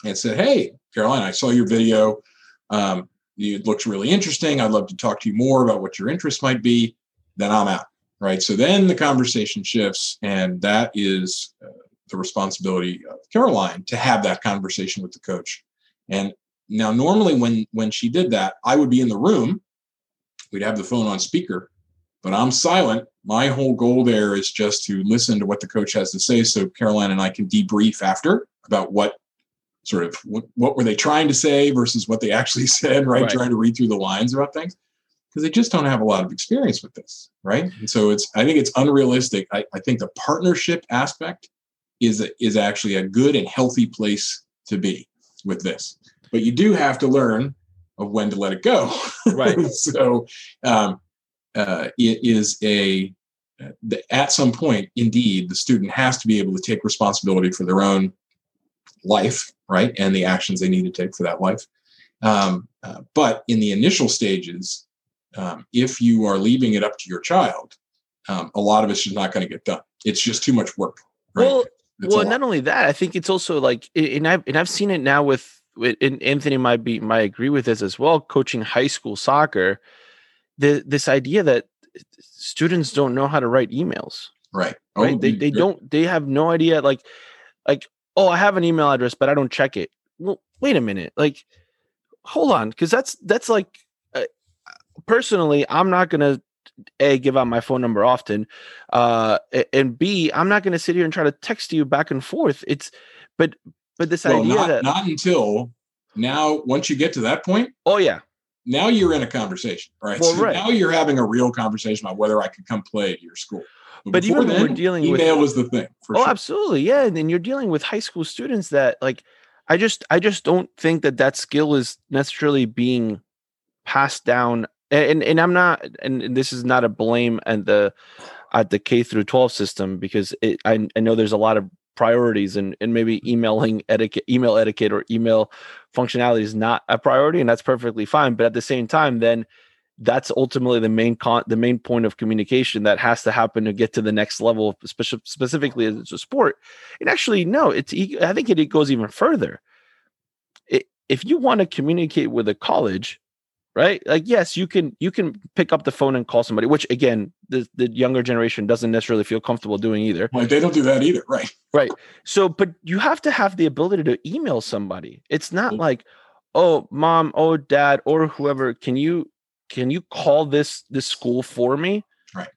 and said, "Hey, Caroline, I saw your video. Um, it looks really interesting. I'd love to talk to you more about what your interest might be." Then I'm out, right? So then the conversation shifts, and that is uh, the responsibility of Caroline to have that conversation with the coach. And now, normally, when when she did that, I would be in the room. We'd have the phone on speaker, but I'm silent. My whole goal there is just to listen to what the coach has to say, so Caroline and I can debrief after about what sort of what, what were they trying to say versus what they actually said, right? Right. Trying to read through the lines about things because they just don't have a lot of experience with this, right? And so it's I think it's unrealistic. I, I think the partnership aspect is a, is actually a good and healthy place to be with this, but you do have to learn of when to let it go. Right. so um, uh, it is a uh, at some point, indeed, the student has to be able to take responsibility for their own life, right, and the actions they need to take for that life. Um, uh, but in the initial stages, um, if you are leaving it up to your child, um, a lot of it's just not going to get done. It's just too much work. Right? Well, It's well, not only that, I think it's also like, and I've and I've seen it now with, and Anthony might be might agree with this as well. Coaching high school soccer, the this idea that students don't know how to write emails, right. right? Oh, they you- they don't they have no idea. Like, like oh, I have an email address, but I don't check it. Well, wait a minute, like, hold on, because that's that's like, personally, I'm not gonna a give out my phone number often uh and b i'm not going to sit here and try to text you back and forth it's but but this well, idea not, that not until now. Once you get to that point, oh yeah now you're in a conversation, right? Well, so right. now you're having a real conversation about whether I could come play at your school. But before even when we're dealing with- email was the thing. For oh sure. absolutely yeah and then you're dealing with high school students that like i just i just don't think that that skill is necessarily being passed down and and i'm not and, this is not a blame at the at the k through 12 system because it i, I know there's a lot of priorities and and maybe mm-hmm. emailing etiquette email etiquette or email functionality is not a priority and that's perfectly fine but at the same time then that's ultimately the main con the main point of communication that has to happen to get to the next level speci- specifically as a sport. And actually no it's i think it, it goes even further. It, if you want to communicate with a college right like yes you can you can pick up the phone and call somebody which again the, the younger generation doesn't necessarily feel comfortable doing either Like they don't do that either, right? Right so but you have to have the ability to email somebody it's not Mhm. like oh mom oh dad or whoever can you can you call this this school for me Right.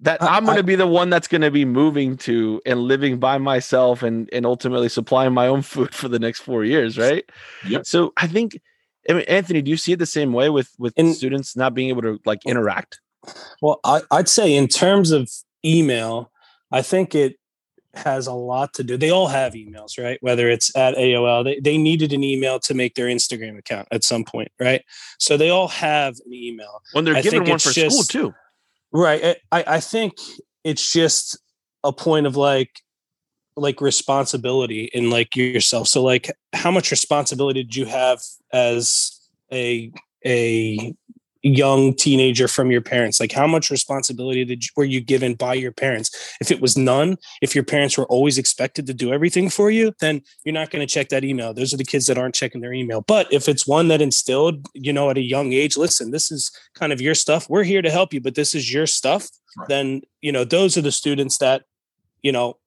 that I, am going to be the one that's going to be moving to and living by myself and and ultimately supplying my own food for the next four years, right? Yep. So I think, I mean, Anthony, do you see it the same way with with In- students not being able to like interact? Well, I, I'd say in terms of email, I think it has a lot to do. They all have emails, right? Whether it's at AOL, they, they needed an email to make their Instagram account at some point, right? So they all have an email. When they're I given one for school too. Right. I, I think it's just a point of like like responsibility in like yourself. So like how much responsibility did you have as a a young teenager from your parents? Like how much responsibility did you, were you given by your parents? If it was none, if your parents were always expected to do everything for you, then you're not going to check that email. Those are the kids that aren't checking their email. But if it's one that instilled, you know, at a young age, listen, this is kind of your stuff. We're here to help you, but this is your stuff. Right. Then, you know, those are the students that, you know,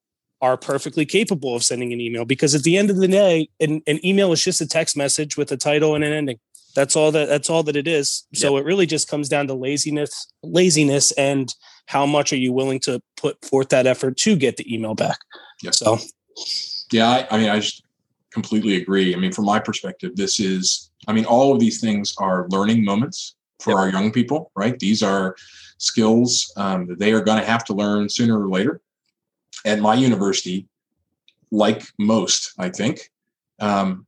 are perfectly capable of sending an email because at the end of the day, an, an email is just a text message with a title and an ending. That's all that that's all that it is. So it really just comes down to laziness, laziness, and how much are you willing to put forth that effort to get the email back. Yep. So Yeah, I, I mean, I just completely agree. I mean, from my perspective, this is, I mean, all of these things are learning moments for Yep. our young people, right? These are skills um, that they are going to have to learn sooner or later. At my university, like most, I think, um,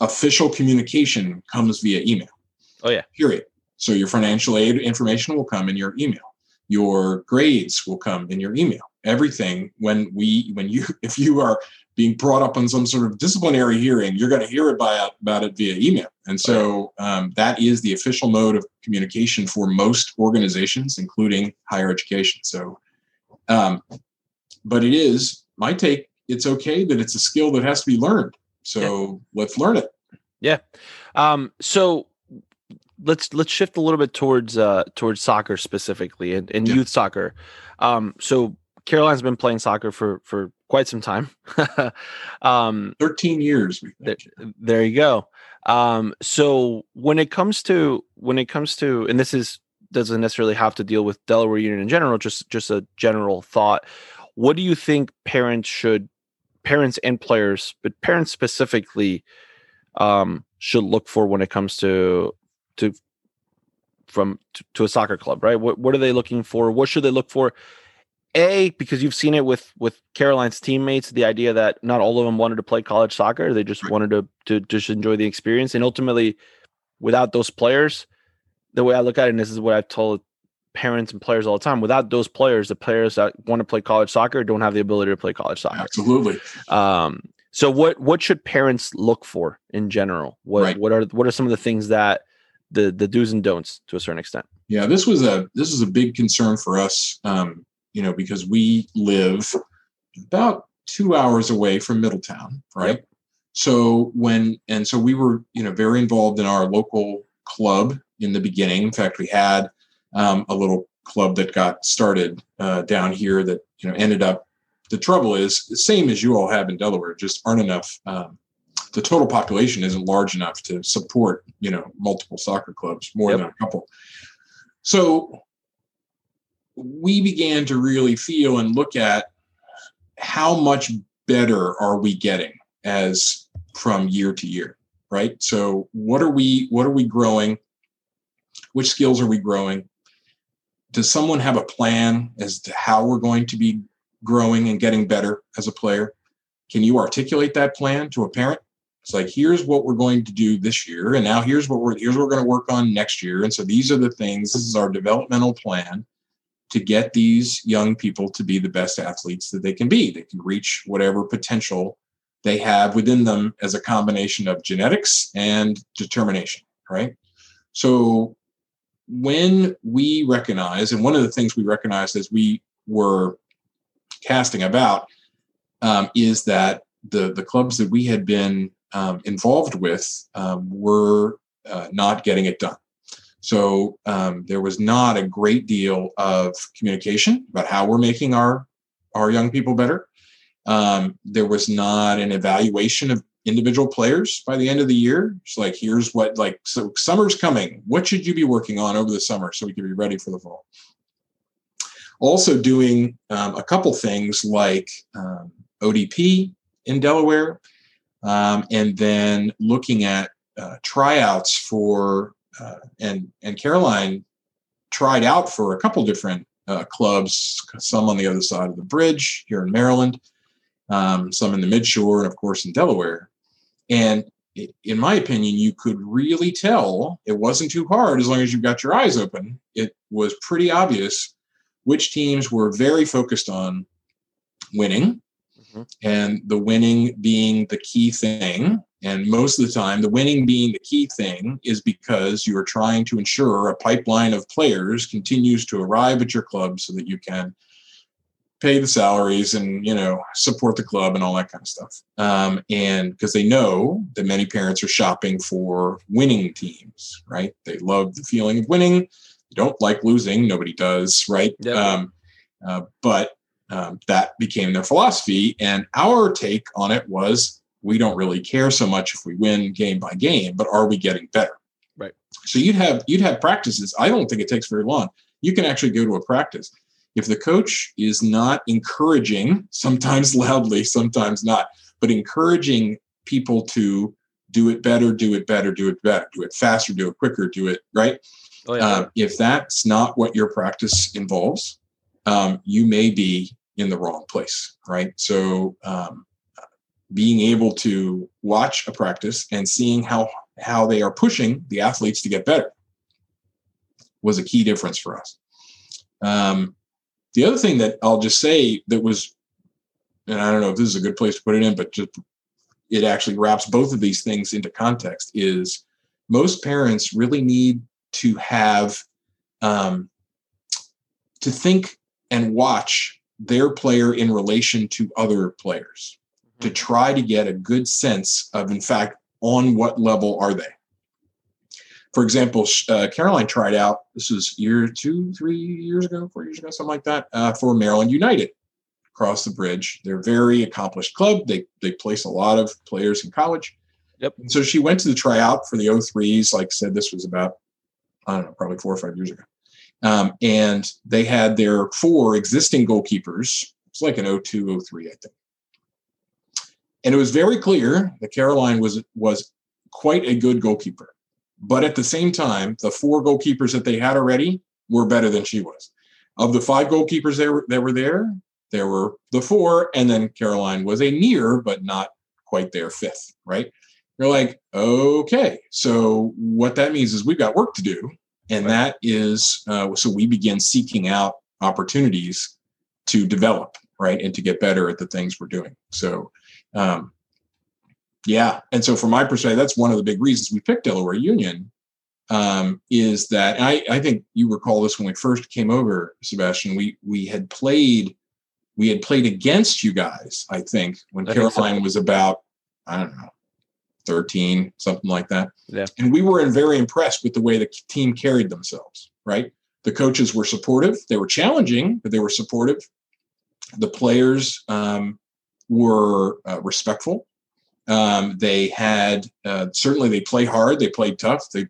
official communication comes via email. Oh, yeah. Period. So your financial aid information will come in your email. Your grades will come in your email. Everything when we when you if you are being brought up on some sort of disciplinary hearing, you're going to hear it by, about it via email. And so um, that is the official mode of communication for most organizations, including higher education. So, um, but it is my take. It's okay that it's a skill that has to be learned. So let's learn it. Yeah. Um, so let's let's shift a little bit towards uh towards soccer specifically and, and Yeah. youth soccer. Um, so Caroline's been playing soccer for for quite some time. um, 13 years. There, there you go. Um, so when it comes to when it comes to and this is doesn't necessarily have to deal with Delaware Union in general, just just a general thought. What do you think parents should parents and players, but parents specifically um should look for when it comes to to from to, to a soccer club, right? What what are they looking for? What should they look for? A, because you've seen it with with Caroline's teammates, the idea that not all of them wanted to play college soccer; they just wanted to to just enjoy the experience. And ultimately, without those players, the way I look at it, and this is what I've told parents and players all the time: without those players, the players that want to play college soccer don't have the ability to play college soccer. Absolutely. Um, so what what should parents look for in general? What Right. what are what are some of the things that the the do's and don'ts to a certain extent? Yeah, this was a this is a big concern for us, um, you know, because we live about two hours away from Middletown, right? So when and so we were, you know, very involved in our local club in the beginning. In fact, we had um, a little club that got started uh, down here that you know ended up. The trouble is the same as you all have in Delaware, just aren't enough. Um, the total population isn't large enough to support, you know, multiple soccer clubs, more Yep. than a couple. So we began to really feel and look at how much better are we getting as from year to year, right? So what are we what are we growing? Which skills are we growing? Does someone have a plan as to how we're going to be growing and getting better as a player? Can you articulate that plan to a parent? It's like here's what we're going to do this year, and now here's what we're here's what we're going to work on next year. And so these are the things. This is our developmental plan to get these young people to be the best athletes that they can be. They can reach whatever potential they have within them as a combination of genetics and determination, right? So when we recognize, and one of the things we recognized as we were casting about um, is that the the clubs that we had been um, involved with um, were uh, not getting it done. So um, there was not a great deal of communication about how we're making our our young people better. Um, there was not an evaluation of individual players by the end of the year. It's like here's what like so summer's coming. What should you be working on over the summer so we can be ready for the fall? Also, doing um, a couple things like um, ODP in Delaware, um, and then looking at uh, tryouts for uh, and and Caroline tried out for a couple different uh, clubs, some on the other side of the bridge here in Maryland, um, some in the midshore, and of course in Delaware. And in my opinion, you could really tell it wasn't too hard as long as you've got your eyes open. It was pretty obvious which teams were very focused on winning, mm-hmm. and the winning being the key thing. And most of the time, the winning being the key thing is because you are trying to ensure a pipeline of players continues to arrive at your club so that you can pay the salaries and you know support the club and all that kind of stuff. Um, and because they know that many parents are shopping for winning teams right? They love the feeling of winning. They don't like losing. Nobody does right? Yep. um, uh, but um, that became their philosophy. And our take on it was we don't really care so much if we win game by game but are we getting better? Right. So you'd have you'd have practices. I don't think it takes very long. You can actually go to a practice if the coach is not encouraging, sometimes loudly, sometimes not, but encouraging people to do it better, do it better, do it better, do it faster, do it quicker, do it right. Oh, yeah. uh, if that's not what your practice involves, um, you may be in the wrong place, right? So, um, being able to watch a practice and seeing how how they are pushing the athletes to get better was a key difference for us. Um, the other thing that I'll just say that was, and I don't know if this is a good place to put it in, but just it actually wraps both of these things into context is most parents really need to have um, to think and watch their player in relation to other players mm-hmm. to try to get a good sense of in fact on what level are they for example, uh, Caroline tried out, this was year two, three years ago, four years ago, something like that, uh, for Maryland United across the bridge. They're a very accomplished club. They, they place a lot of players in college. Yep. And so she went to the tryout for the 03s. Like I said, this was about, I don't know, probably four or five years ago. Um, and they had their four existing goalkeepers. It's like an 02, 03, I think. And it was very clear that Caroline was was quite a good goalkeeper. But at the same time, the four goalkeepers that they had already were better than she was. Of the five goalkeepers that were, that were there, there were the four, and then Caroline was a near, but not quite there fifth, right? You're like, okay, so what that means is we've got work to do. And right. that is, uh, so we begin seeking out opportunities to develop, right? And to get better at the things we're doing. So, um, yeah. And so from my perspective, that's one of the big reasons we picked Delaware Union um, is that I, I think you recall this when we first came over, Sebastian, we we had played we had played against you guys, I think, when I Caroline think so. was about, I don't know, 13, something like that. Yeah. And we were very impressed with the way the team carried themselves, right? The coaches were supportive. They were challenging, but they were supportive. The players um, were uh, respectful um, they had uh, certainly they play hard. They played tough. They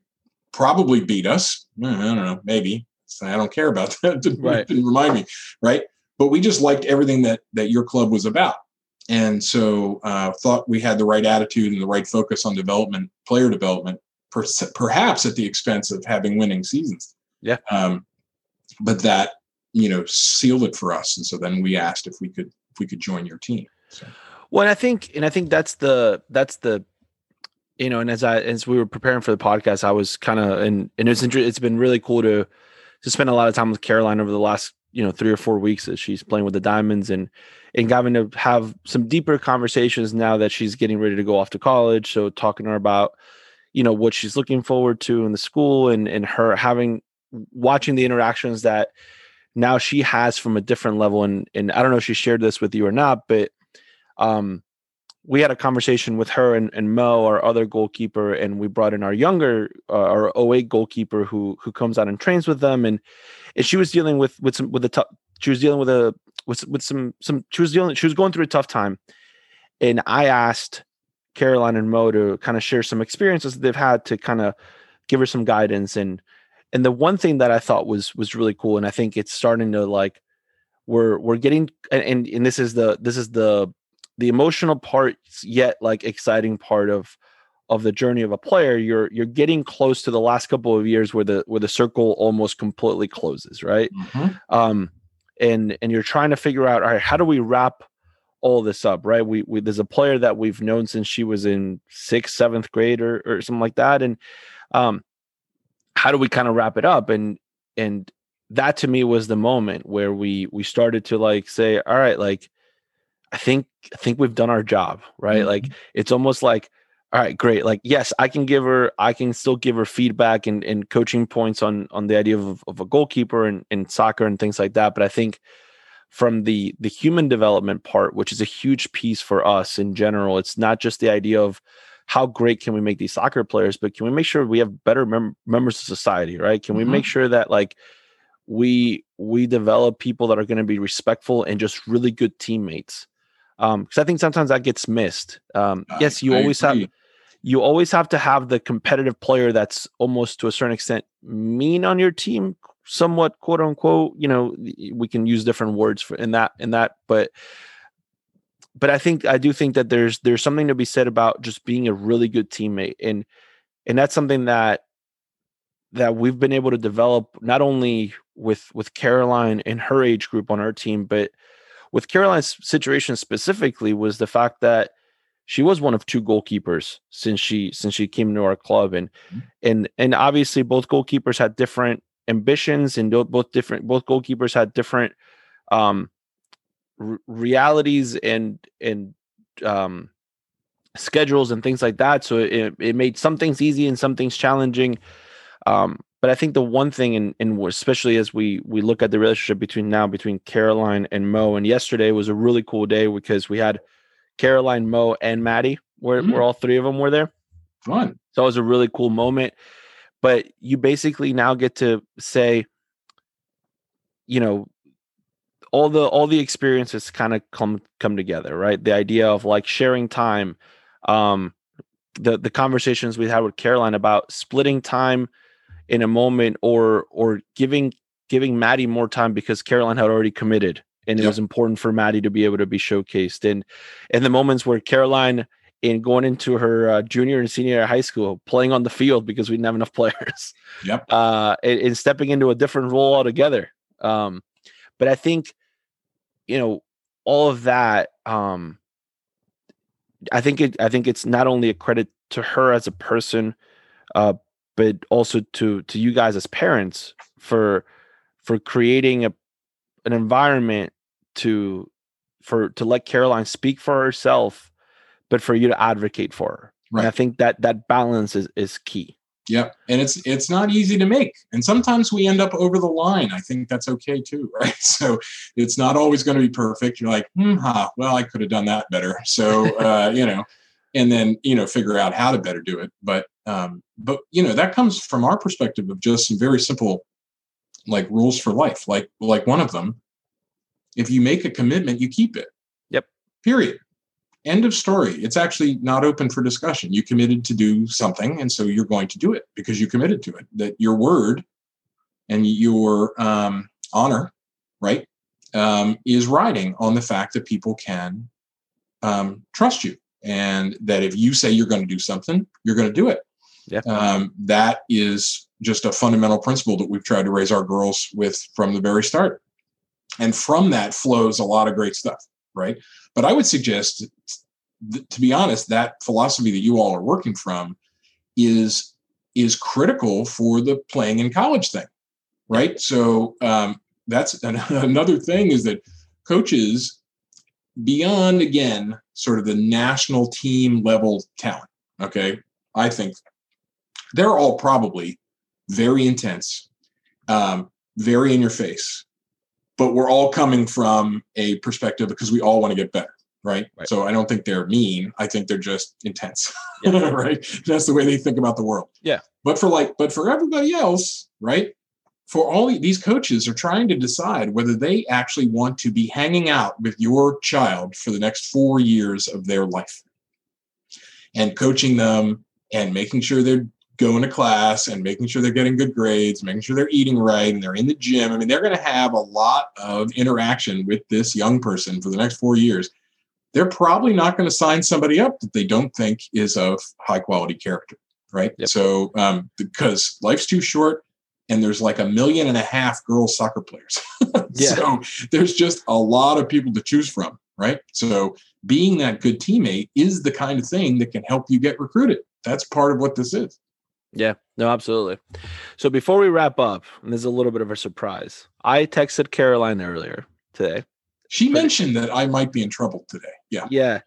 probably beat us. I don't know, maybe. I don't care about that. didn't, right. didn't remind me, right? But we just liked everything that that your club was about, and so uh, thought we had the right attitude and the right focus on development, player development, per- perhaps at the expense of having winning seasons. Yeah. Um, but that you know sealed it for us, and so then we asked if we could if we could join your team. So. Well, I think, and I think that's the that's the, you know, and as I as we were preparing for the podcast, I was kind of and and it's. It's been really cool to to spend a lot of time with Caroline over the last you know three or four weeks as she's playing with the Diamonds and and having to have some deeper conversations now that she's getting ready to go off to college. So talking to her about you know what she's looking forward to in the school and and her having watching the interactions that now she has from a different level and and I don't know if she shared this with you or not, but um, we had a conversation with her and, and Mo, our other goalkeeper, and we brought in our younger, uh, our 08 goalkeeper who who comes out and trains with them, and and she was dealing with with some with a tough. She was dealing with a with with some some. She was dealing. She was going through a tough time, and I asked Caroline and Mo to kind of share some experiences that they've had to kind of give her some guidance and and the one thing that I thought was was really cool, and I think it's starting to like we're we're getting and and this is the this is the the emotional parts yet like exciting part of of the journey of a player you're you're getting close to the last couple of years where the where the circle almost completely closes right? Mm-hmm. um and and you're trying to figure out all right how do we wrap all this up right? We, we there's a player that we've known since she was in sixth seventh grade or, or something like that and um how do we kind of wrap it up? And and that to me was the moment where we we started to like say all right like i think i think we've done our job right mm-hmm. like it's almost like all right great like yes i can give her i can still give her feedback and, and coaching points on on the idea of, of a goalkeeper and, and soccer and things like that but i think from the the human development part which is a huge piece for us in general it's not just the idea of how great can we make these soccer players but can we make sure we have better mem- members of society right can we mm-hmm. make sure that like we we develop people that are going to be respectful and just really good teammates um because i think sometimes that gets missed um uh, yes you I always agree. have you always have to have the competitive player that's almost to a certain extent mean on your team somewhat quote unquote you know we can use different words for in that in that but but i think i do think that there's there's something to be said about just being a really good teammate and and that's something that that we've been able to develop not only with with Caroline and her age group on our team, but with Caroline's situation specifically was the fact that she was one of two goalkeepers since she since she came to our club. And mm-hmm. and and obviously both goalkeepers had different ambitions and both different both goalkeepers had different um r- realities and and um schedules and things like that. So it, it made some things easy and some things challenging. Um, but I think the one thing, and and especially as we we look at the relationship between now between Caroline and Mo, and yesterday was a really cool day because we had Caroline, Mo, and Maddie. Where mm-hmm. where all three of them were there. Fun. So it was a really cool moment. But you basically now get to say, you know, all the all the experiences kind of come come together, right? The idea of like sharing time, um, the the conversations we had with Caroline about splitting time in a moment or or giving giving Maddie more time because Caroline had already committed and it was important for Maddie to be able to be showcased. And and the moments where Caroline in going into her uh, junior and senior high school playing on the field because we didn't have enough players yep. uh and, and stepping into a different role altogether. Um but I think you know all of that um I think it I think it's not only a credit to her as a person uh but also to to you guys as parents for for creating a an environment to for to let Caroline speak for herself, but for you to advocate for her. Right. And I think that that balance is is key. Yep. And it's it's not easy to make. And sometimes we end up over the line. I think that's okay too, right? So it's not always going to be perfect. You're like, hmm, huh, well, I could have done that better. So uh, you know, and then you know figure out how to better do it but um, but you know that comes from our perspective of just some very simple like rules for life like like one of them if you make a commitment you keep it. Yep. Period. End of story. It's actually not open for discussion. You committed to do something and so you're going to do it because you committed to it. That your word and your um, honor right um, is riding on the fact that people can um, trust you. And that if you say you're going to do something, you're going to do it. Yeah. Um, that is just a fundamental principle that we've tried to raise our girls with from the very start. And from that flows a lot of great stuff, right? But I would suggest, to be honest, that philosophy that you all are working from is is critical for the playing in college thing, right? So um, that's another thing is that coaches beyond again sort of the national team level talent okay i think they're all probably very intense um, very in your face but we're all coming from a perspective because we all want to get better right? right? So I don't think they're mean. I think they're just intense, yeah. right? That's the way they think about the world. Yeah. But for like, but for everybody else, right? for all these coaches are trying to decide whether they actually want to be hanging out with your child for the next four years of their life and coaching them and making sure they're going to class and making sure they're getting good grades, making sure they're eating right and they're in the gym. I mean, they're going to have a lot of interaction with this young person for the next four years. They're probably not going to sign somebody up that they don't think is of high quality character, right? Yep. So, um, because life's too short and there's like a million and a half girls soccer players. yeah. So there's just a lot of people to choose from, right? So being that good teammate is the kind of thing that can help you get recruited. That's part of what this is. Yeah, no, absolutely. So before we wrap up, and there's a little bit of a surprise. I texted Caroline earlier today. She mentioned that I might be in trouble today. Yeah. Yeah.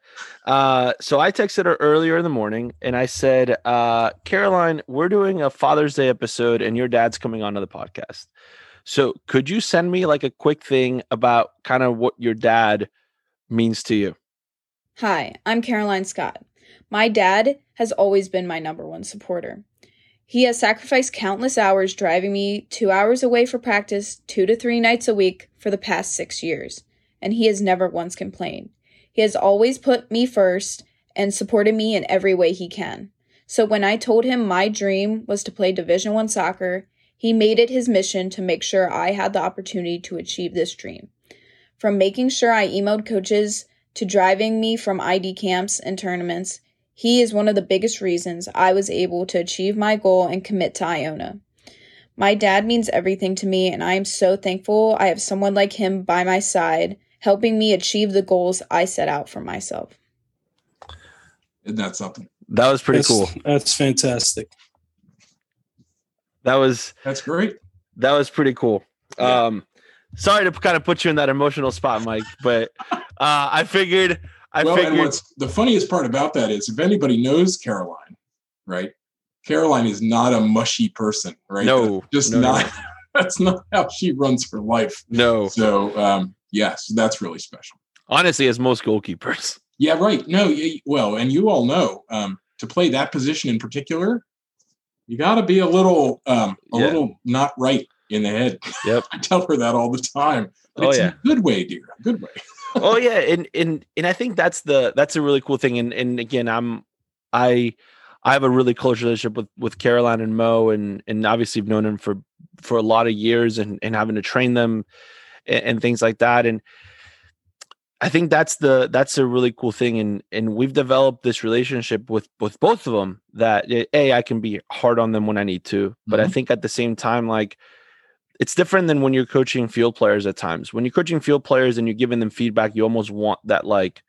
Uh, so I texted her earlier in the morning and I said, uh, Caroline, we're doing a Father's Day episode and your dad's coming onto the podcast. So could you send me like a quick thing about kind of what your dad means to you? Hi, I'm Caroline Scott. My dad has always been my number one supporter. He has sacrificed countless hours driving me two hours away for practice two to three nights a week for the past six years, and he has never once complained. He has always put me first and supported me in every way he can. So when I told him my dream was to play Division 1 soccer, he made it his mission to make sure I had the opportunity to achieve this dream. From making sure I emailed coaches to driving me from ID camps and tournaments, he is one of the biggest reasons I was able to achieve my goal and commit to Iona. My dad means everything to me, and I am so thankful I have someone like him by my side, helping me achieve the goals I set out for myself. Isn't that something? That was pretty that's, cool. That's fantastic. That was that's great. That was pretty cool. Yeah. Um, sorry to kind of put you in that emotional spot, Mike, but uh, I figured I well, figured... and what's the funniest part about that is if anybody knows Caroline, right? Caroline is not a mushy person, right? No, that's just no, not. No. that's not how she runs her life. No. So, um, yes, that's really special. Honestly, as most goalkeepers. Yeah, right. No, well, and you all know um, to play that position in particular, you got to be a little, um, a yeah. little not right in the head. Yep. I tell her that all the time. But oh, it's yeah. a good way, dear. A good way oh yeah, and and and I think that's the that's a really cool thing. And and again, I'm I I have a really close relationship with with Caroline and Mo, and and obviously I've known them for for a lot of years, and and having to train them and, and things like that. And I think that's the that's a really cool thing, and and we've developed this relationship with with both of them that a I can be hard on them when I need to, but mm-hmm. I think at the same time like it's different than when you're coaching field players at times. When you're coaching field players and you're giving them feedback, you almost want that like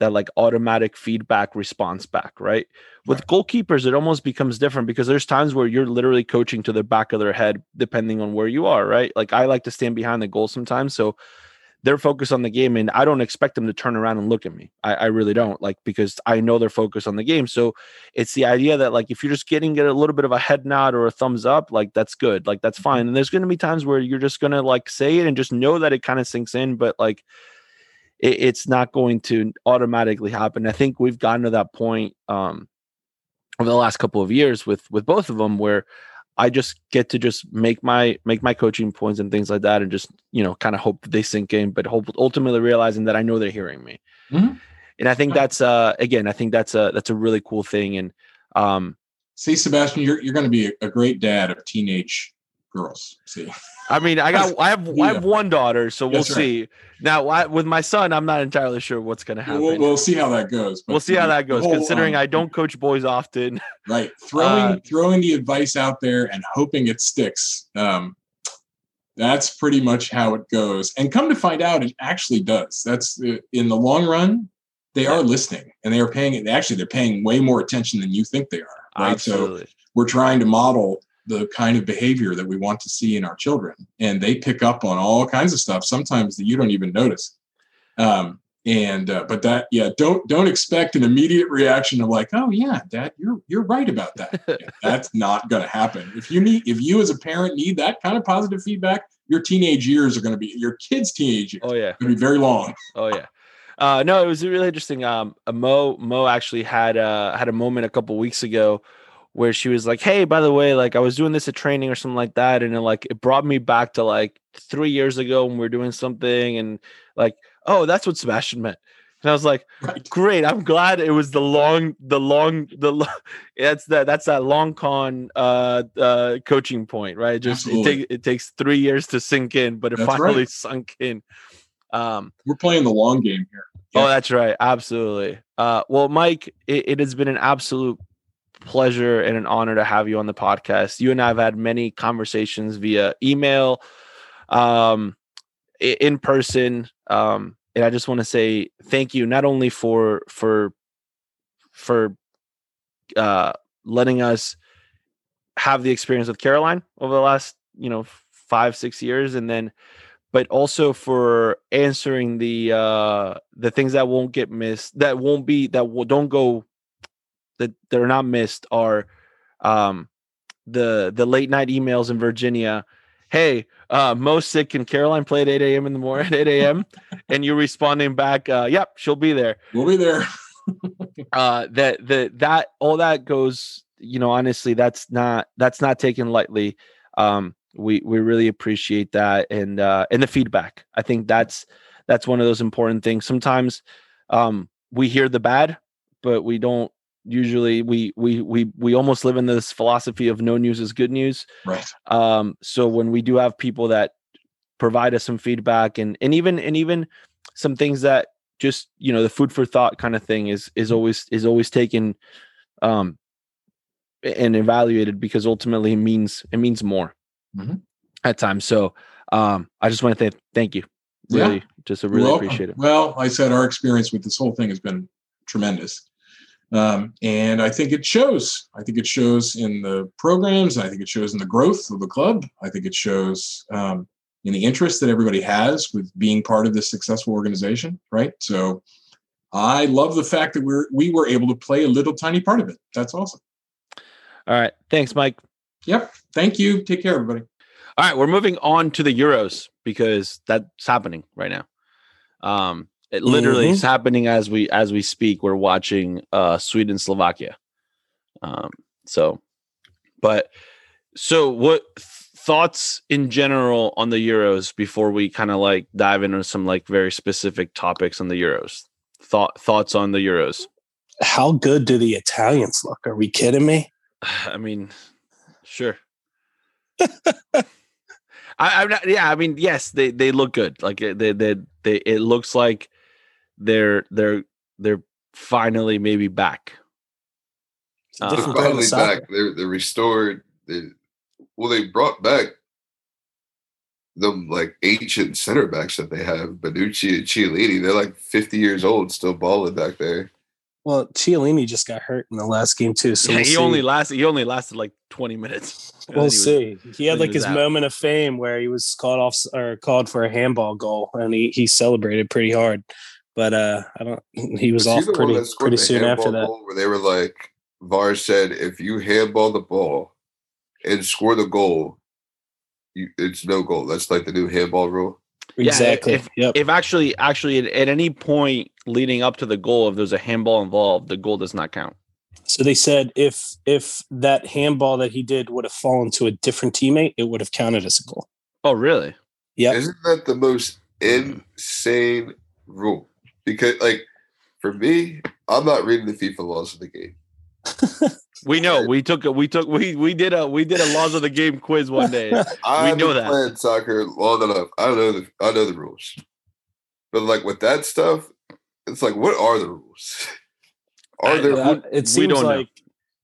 that like automatic feedback response back, right? With right. goalkeepers, it almost becomes different because there's times where you're literally coaching to the back of their head, depending on where you are, right? Like I like to stand behind the goal sometimes. So they're focused on the game and I don't expect them to turn around and look at me. I, I, really don't like because I know they're focused on the game. So it's the idea that like if you're just getting a little bit of a head nod or a thumbs up, like that's good. Like that's mm-hmm. fine. And there's gonna be times where you're just gonna like say it and just know that it kind of sinks in, but like it, it's not going to automatically happen. I think we've gotten to that point um over the last couple of years with with both of them where I just get to just make my make my coaching points and things like that, and just you know kind of hope that they sink in, but hope ultimately realizing that I know they're hearing me. Mm-hmm. And I think that's uh again, I think that's a that's a really cool thing. And um, see, Sebastian, you're you're going to be a great dad of teenage girls. See, I mean, I got I have yeah. I have one daughter, so we'll see. Now, I, with my son, I'm not entirely sure what's going to happen. We'll, we'll, see how that goes. we'll see how that goes. Whole, considering um, I don't coach boys often. Right, throwing uh, throwing the advice out there and hoping it sticks. Um, that's pretty much how it goes. And come to find out, it actually does. That's uh, in the long run. They are listening, and they are paying. It. Actually, they're paying way more attention than you think they are. Right. Absolutely. So we're trying to model the kind of behavior that we want to see in our children. And they pick up on all kinds of stuff sometimes that you don't even notice. Um, and uh, but that yeah don't don't expect an immediate reaction of like oh yeah dad you're you're right about that. That's not going to happen. If you need if you as a parent need that kind of positive feedback your teenage years are going to be your kids teenage years oh yeah. going to be very long. Oh yeah. Uh, no it was really interesting. Um mo mo actually had uh had a moment a couple weeks ago where she was like, "Hey, by the way, like I was doing this at training or something like that," and it, like it brought me back to like three years ago when we were doing something, and like, oh, that's what Sebastian meant. And I was like, Right. great. I'm glad it was the long, the long, the lo- that's that that's that long con uh uh coaching point, right? Just it, take, it takes three years to sink in, but it That's finally right. sunk in. Um We're playing the long game here. Oh, that's right. Absolutely. Uh, well, Mike, it, it has been an absolute pleasure and an honor to have you on the podcast. You and I have had many conversations via email, um, in person. Um, and I just want to say thank you not only for for for uh, letting us have the experience with Caroline over the last you know five six years, and then but also for answering the uh the things that won't get missed that won't be that will, don't go that they're not missed are um the the late night emails in Virginia hey uh Mo sick and Caroline play at 8 a.m in the morning 8 a.m and you're responding back uh yep she'll be there. We'll be there. uh that the that all that goes you know honestly that's not that's not taken lightly. Um we we really appreciate that and uh and the feedback. I think that's that's one of those important things. Sometimes um we hear the bad but we don't usually we we we we almost live in this philosophy of no news is good news Right. um so when we do have people that provide us some feedback and and even and even some things that just you know the food for thought kind of thing is is always is always taken um and evaluated because ultimately it means it means more Mhm. at times so um i just want to th- thank you Yeah. really just I You're really welcome. appreciate it Well, I said our experience with this whole thing has been tremendous. Um, and I think it shows. I think it shows in the programs. I think it shows in the growth of the club. I think it shows um, in the interest that everybody has with being part of this successful organization. Right. So I love the fact that we're we were able to play a little tiny part of it. That's awesome. all right thanks mike Yep. Thank you. Take care, everybody. All right, we're moving on to the Euros because that's happening right now. Um, it literally is happening as we as we speak. We're watching uh Sweden Slovakia. Um, so, but so what th- thoughts in general on the Euros before we kind of like dive into some like very specific topics on the Euros? Thought thoughts on the Euros? How good do the Italians look? Are we kidding me? I mean, sure. I, I'm not. Yeah, I mean, yes, they they look good. Like they they they. It looks like they're they're they're finally maybe back. Uh, They're different kind of finally back. They're they're restored. They, well, they brought back them like ancient center backs that they have, Bonucci and Chiellini. They're like 50 years old, still balling back there. Well, Chiellini just got hurt in the last game too, so Yeah, we'll he see. only lasted. He only lasted like 20 minutes. We'll then he was- see. He had then he like his out. moment of fame where he was called off or called for a handball goal, and he he celebrated pretty hard. But uh, I don't. He was he off the one pretty pretty soon after that. Where they were like, VAR said, if you handball the ball and score the goal, you, it's no goal. That's like the new handball rule. Yeah, Exactly. if- yep. If actually, actually, at, at any point leading up to the goal, if there's a handball involved, the goal does not count. So they said if if that handball that he did would have fallen to a different teammate, it would have counted as a goal. Oh, really? Yeah. Isn't that the most insane rule? Because, like, for me, I'm not reading the FIFA laws of the game. We know. We took a. We took. We we did a. We did a laws of the game quiz one day. I've know that. playing soccer long enough. I know the I know the rules, but like with that stuff, it's like, what are the rules? Are I- there? Uh, it seems don't know. like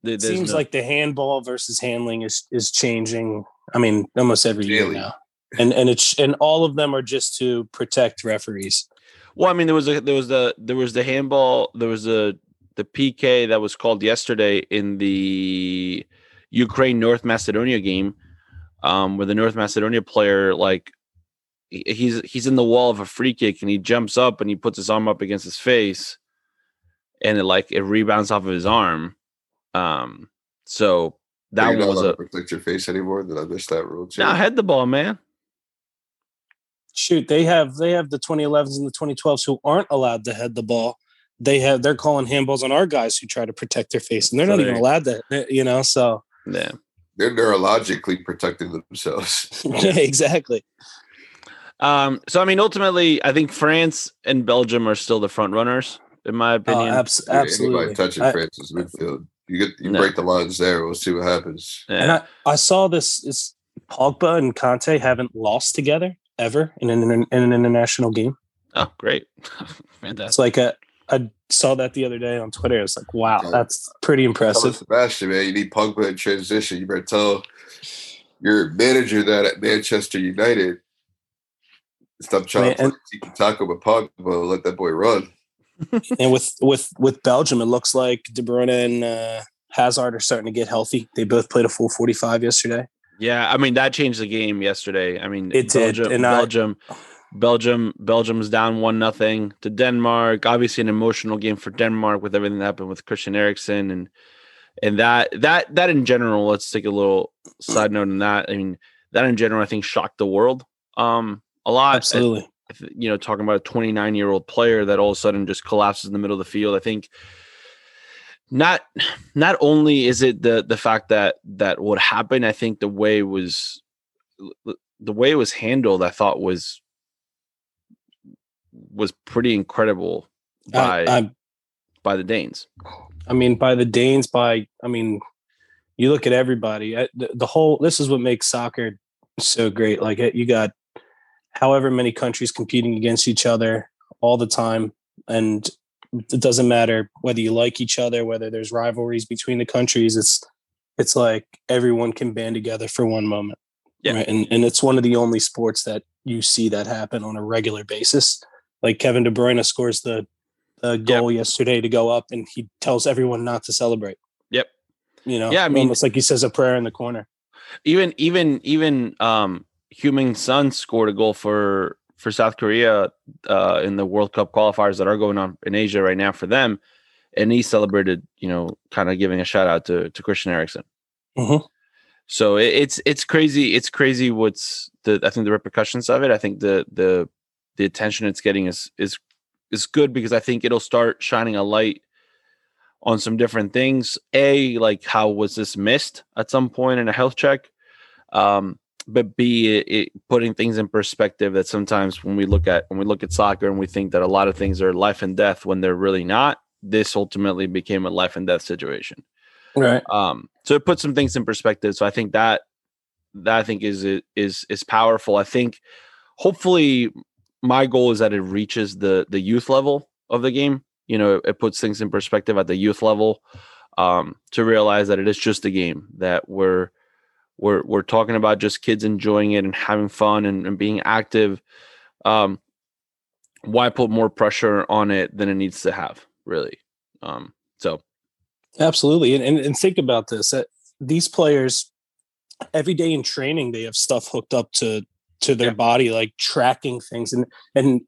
There- it there's seems no- like the handball versus handling is is changing. I mean, almost every year Daily. now, and and it's and all of them are just to protect referees. Well, I mean, there was a there was the there was the handball. There was a the PK that was called yesterday in the Ukraine North Macedonia game, um, where the North Macedonia player like he's he's in the wall of a free kick and he jumps up and he puts his arm up against his face, and it like it rebounds off of his arm. Um, so that one was a to protect your face anymore. Did I miss that rule too? now head the ball, man. Shoot, they have they have the 2011s and the 2012s who aren't allowed to head the ball. They have they're calling handballs on our guys who try to protect their face, and they're So not even allowed to. You know, so Yeah. They're neurologically protecting themselves. yeah, exactly. Um, so I mean, ultimately, I think France and Belgium are still the front runners, in my Oh, opinion. abs- absolutely. Anybody touching I- France's midfield, you get you No. break the lines there. We'll see what happens. Yeah. And I, I saw this is Pogba and Kanté haven't lost together ever in an, in an international game. oh, great, Fantastic. It's fantastic. like a I saw that the other day on Twitter. It's like, wow, Yeah. that's pretty Tell impressive. Sebastian, man, you need Pogba in transition. You better tell your manager that at Manchester United. Stop trying Man, to and- play tiki with Pogba. Let that boy run. and with with with Belgium, it looks like De Bruyne and uh, Hazard are starting to get healthy. They both played a full forty five yesterday. Yeah, I mean that changed the game yesterday. I mean, It did, Belgium, I- Belgium, Belgium, Belgium's down one nothing to Denmark. Obviously, an emotional game for Denmark with everything that happened with Christian Eriksen and and that that that in general. Let's take a little side note on that. I mean, that in general, I think shocked the world um a lot. Absolutely. Th- you know, talking about a 29 year old player that all of a sudden just collapses in the middle of the field. I think not not only is it the the fact that that what happened, I think the way it was the way it was handled, I thought was was pretty incredible by I, I, by the Danes. I mean, by the Danes, by I mean, you look at everybody. uh, The, the whole this is what makes soccer so great. Like you got however many countries competing against each other all the time, and it doesn't matter whether you like each other, whether there's rivalries between the countries. It's it's like everyone can band together for one moment. Yeah. Right? And and it's one of the only sports that you see that happen on a regular basis. Like Kevin De Bruyne scores the a goal yesterday to go up, and he tells everyone not to celebrate. Yep. You know, Yeah, I mean- almost like he says a prayer in the corner. Even even even um Heung-min Son scored a goal for for South Korea uh in the World Cup qualifiers that are going on in Asia right now for them. And he celebrated, you know, kind of giving a shout out to to Christian Eriksen. Mhm. So it, it's it's crazy. It's crazy what's the I think the repercussions of it. I think the the the attention it's getting is is is good because I think it'll start shining a light on some different things. A like how was this missed at some point in a health check? Um, but B it, it putting things in perspective that sometimes when we look at when we look at soccer and we think that a lot of things are life and death when they're really not. This ultimately became a life and death situation. Right. Um, so it puts some things in perspective. So I think that that I think is is is powerful. I think hopefully my goal is that it reaches the the youth level of the game. You know, it, it puts things in perspective at the youth level um, to realize that it is just a game that we're we're we're talking about just kids enjoying it and having fun and, and being active. Um, why put more pressure on it than it needs to have, really? Um, so Absolutely. And, and and think about this. That these players every day in training they have stuff hooked up to to their Yeah. body like tracking things and and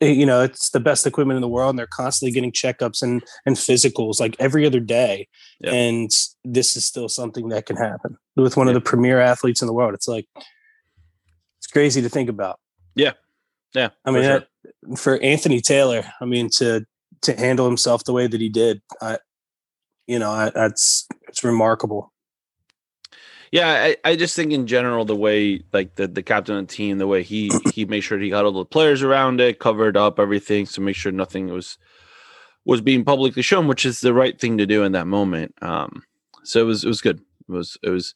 Eh, you know it's the best equipment in the world and they're constantly getting checkups and and physicals like every other day. And this is still something that can happen with one of the premier athletes in the world. It's like it's crazy to think about. Yeah, yeah i for mean sure. that- for anthony taylor i mean to to handle himself the way that he did i you know I, that's it's remarkable Yeah, I, I just think in general the way like the, the captain of the team, the way he he made sure he got all the players around it, covered up everything to make sure nothing was was being publicly shown, which is the right thing to do in that moment. Um, so it was it was good. It was it was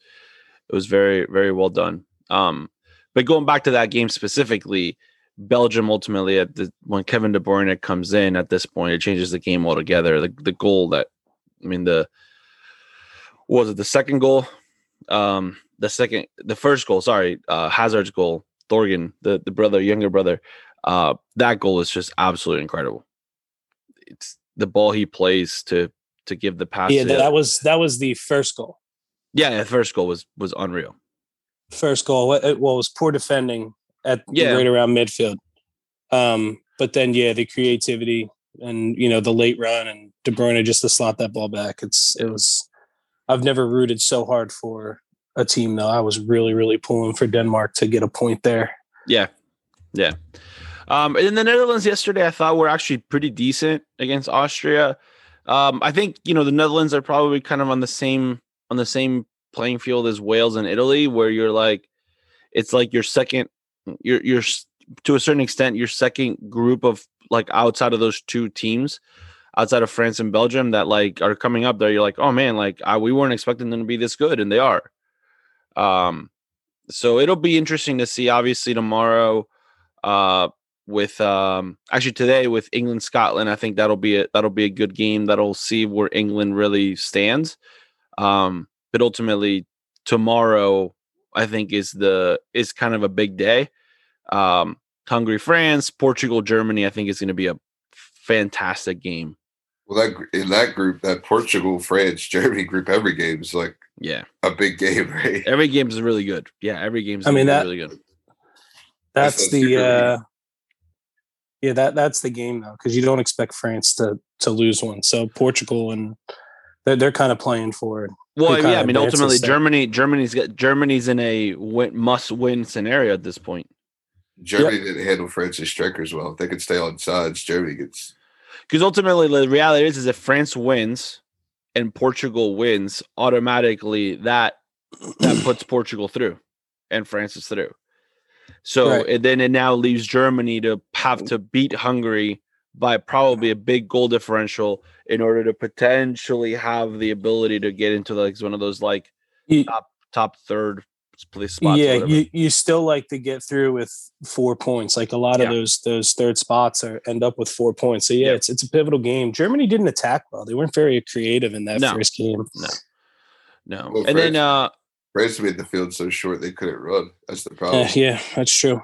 it was very very well done. Um, but going back to that game specifically, Belgium ultimately at the when Kevin De Bruyne comes in at this point, it changes the game altogether. The the goal that I mean the was it the second goal um the second the first goal sorry uh hazard's goal thorgan the the brother younger brother uh that goal is just absolutely incredible. It's the ball he plays to to give the pass yeah that was that was the first goal. Yeah the first goal was was unreal. First goal what it well, it was poor defending at Yeah. right around midfield. Um but then yeah the creativity and you know the late run and De Bruyne just to slot that ball back it's it was I've never rooted so hard for a team though. I was really really pulling for Denmark to get a point there. Yeah. Yeah. Um and the netherlands yesterday i thought we were actually pretty decent against austria. Um i think you know the netherlands are probably kind of on the same on the same playing field as wales and italy where you're like it's like your second you're you're to a certain extent your second group of like outside of those two teams outside of France and Belgium that like are coming up there you're like oh man like I, we weren't expecting them to be this good and they are um so it'll be interesting to see obviously tomorrow uh with um actually today with England Scotland I think that'll be a that'll be a good game that'll see where England really stands um but ultimately tomorrow I think is the is kind of a big day um, Hungary, France, Portugal, Germany. I think is going to be a fantastic game. Well, that in that group, that Portugal, France, Germany group, every game is like yeah a big game, right? Every game is really good. Yeah, every game. I mean that really good. That's, that's the uh, yeah that that's the game though because you don't expect France to to lose one. So Portugal and they're they're kind of playing for it. Well, yeah, I mean, ultimately, Germany, Germany's got Germany's in a win, must-win scenario at this point. Germany yep. didn't handle France's strikers well. If they could stay on sides, Germany gets. Because ultimately, the reality is, is if France wins and Portugal wins, automatically that that puts Portugal through, and France is through. So right. and then it now leaves Germany to have to beat Hungary by probably a big goal differential in order to potentially have the ability to get into like one of those like you, top top third place spots. Yeah, you, you still like to get through with four points. Like a lot yeah. of those those third spots are end up with four points. So yeah, yeah, it's it's a pivotal game. Germany didn't attack well. They weren't very creative in that no. first game. No. No. Well, and France, then uh France made the field so short they couldn't run. That's the problem. Uh, yeah, that's true.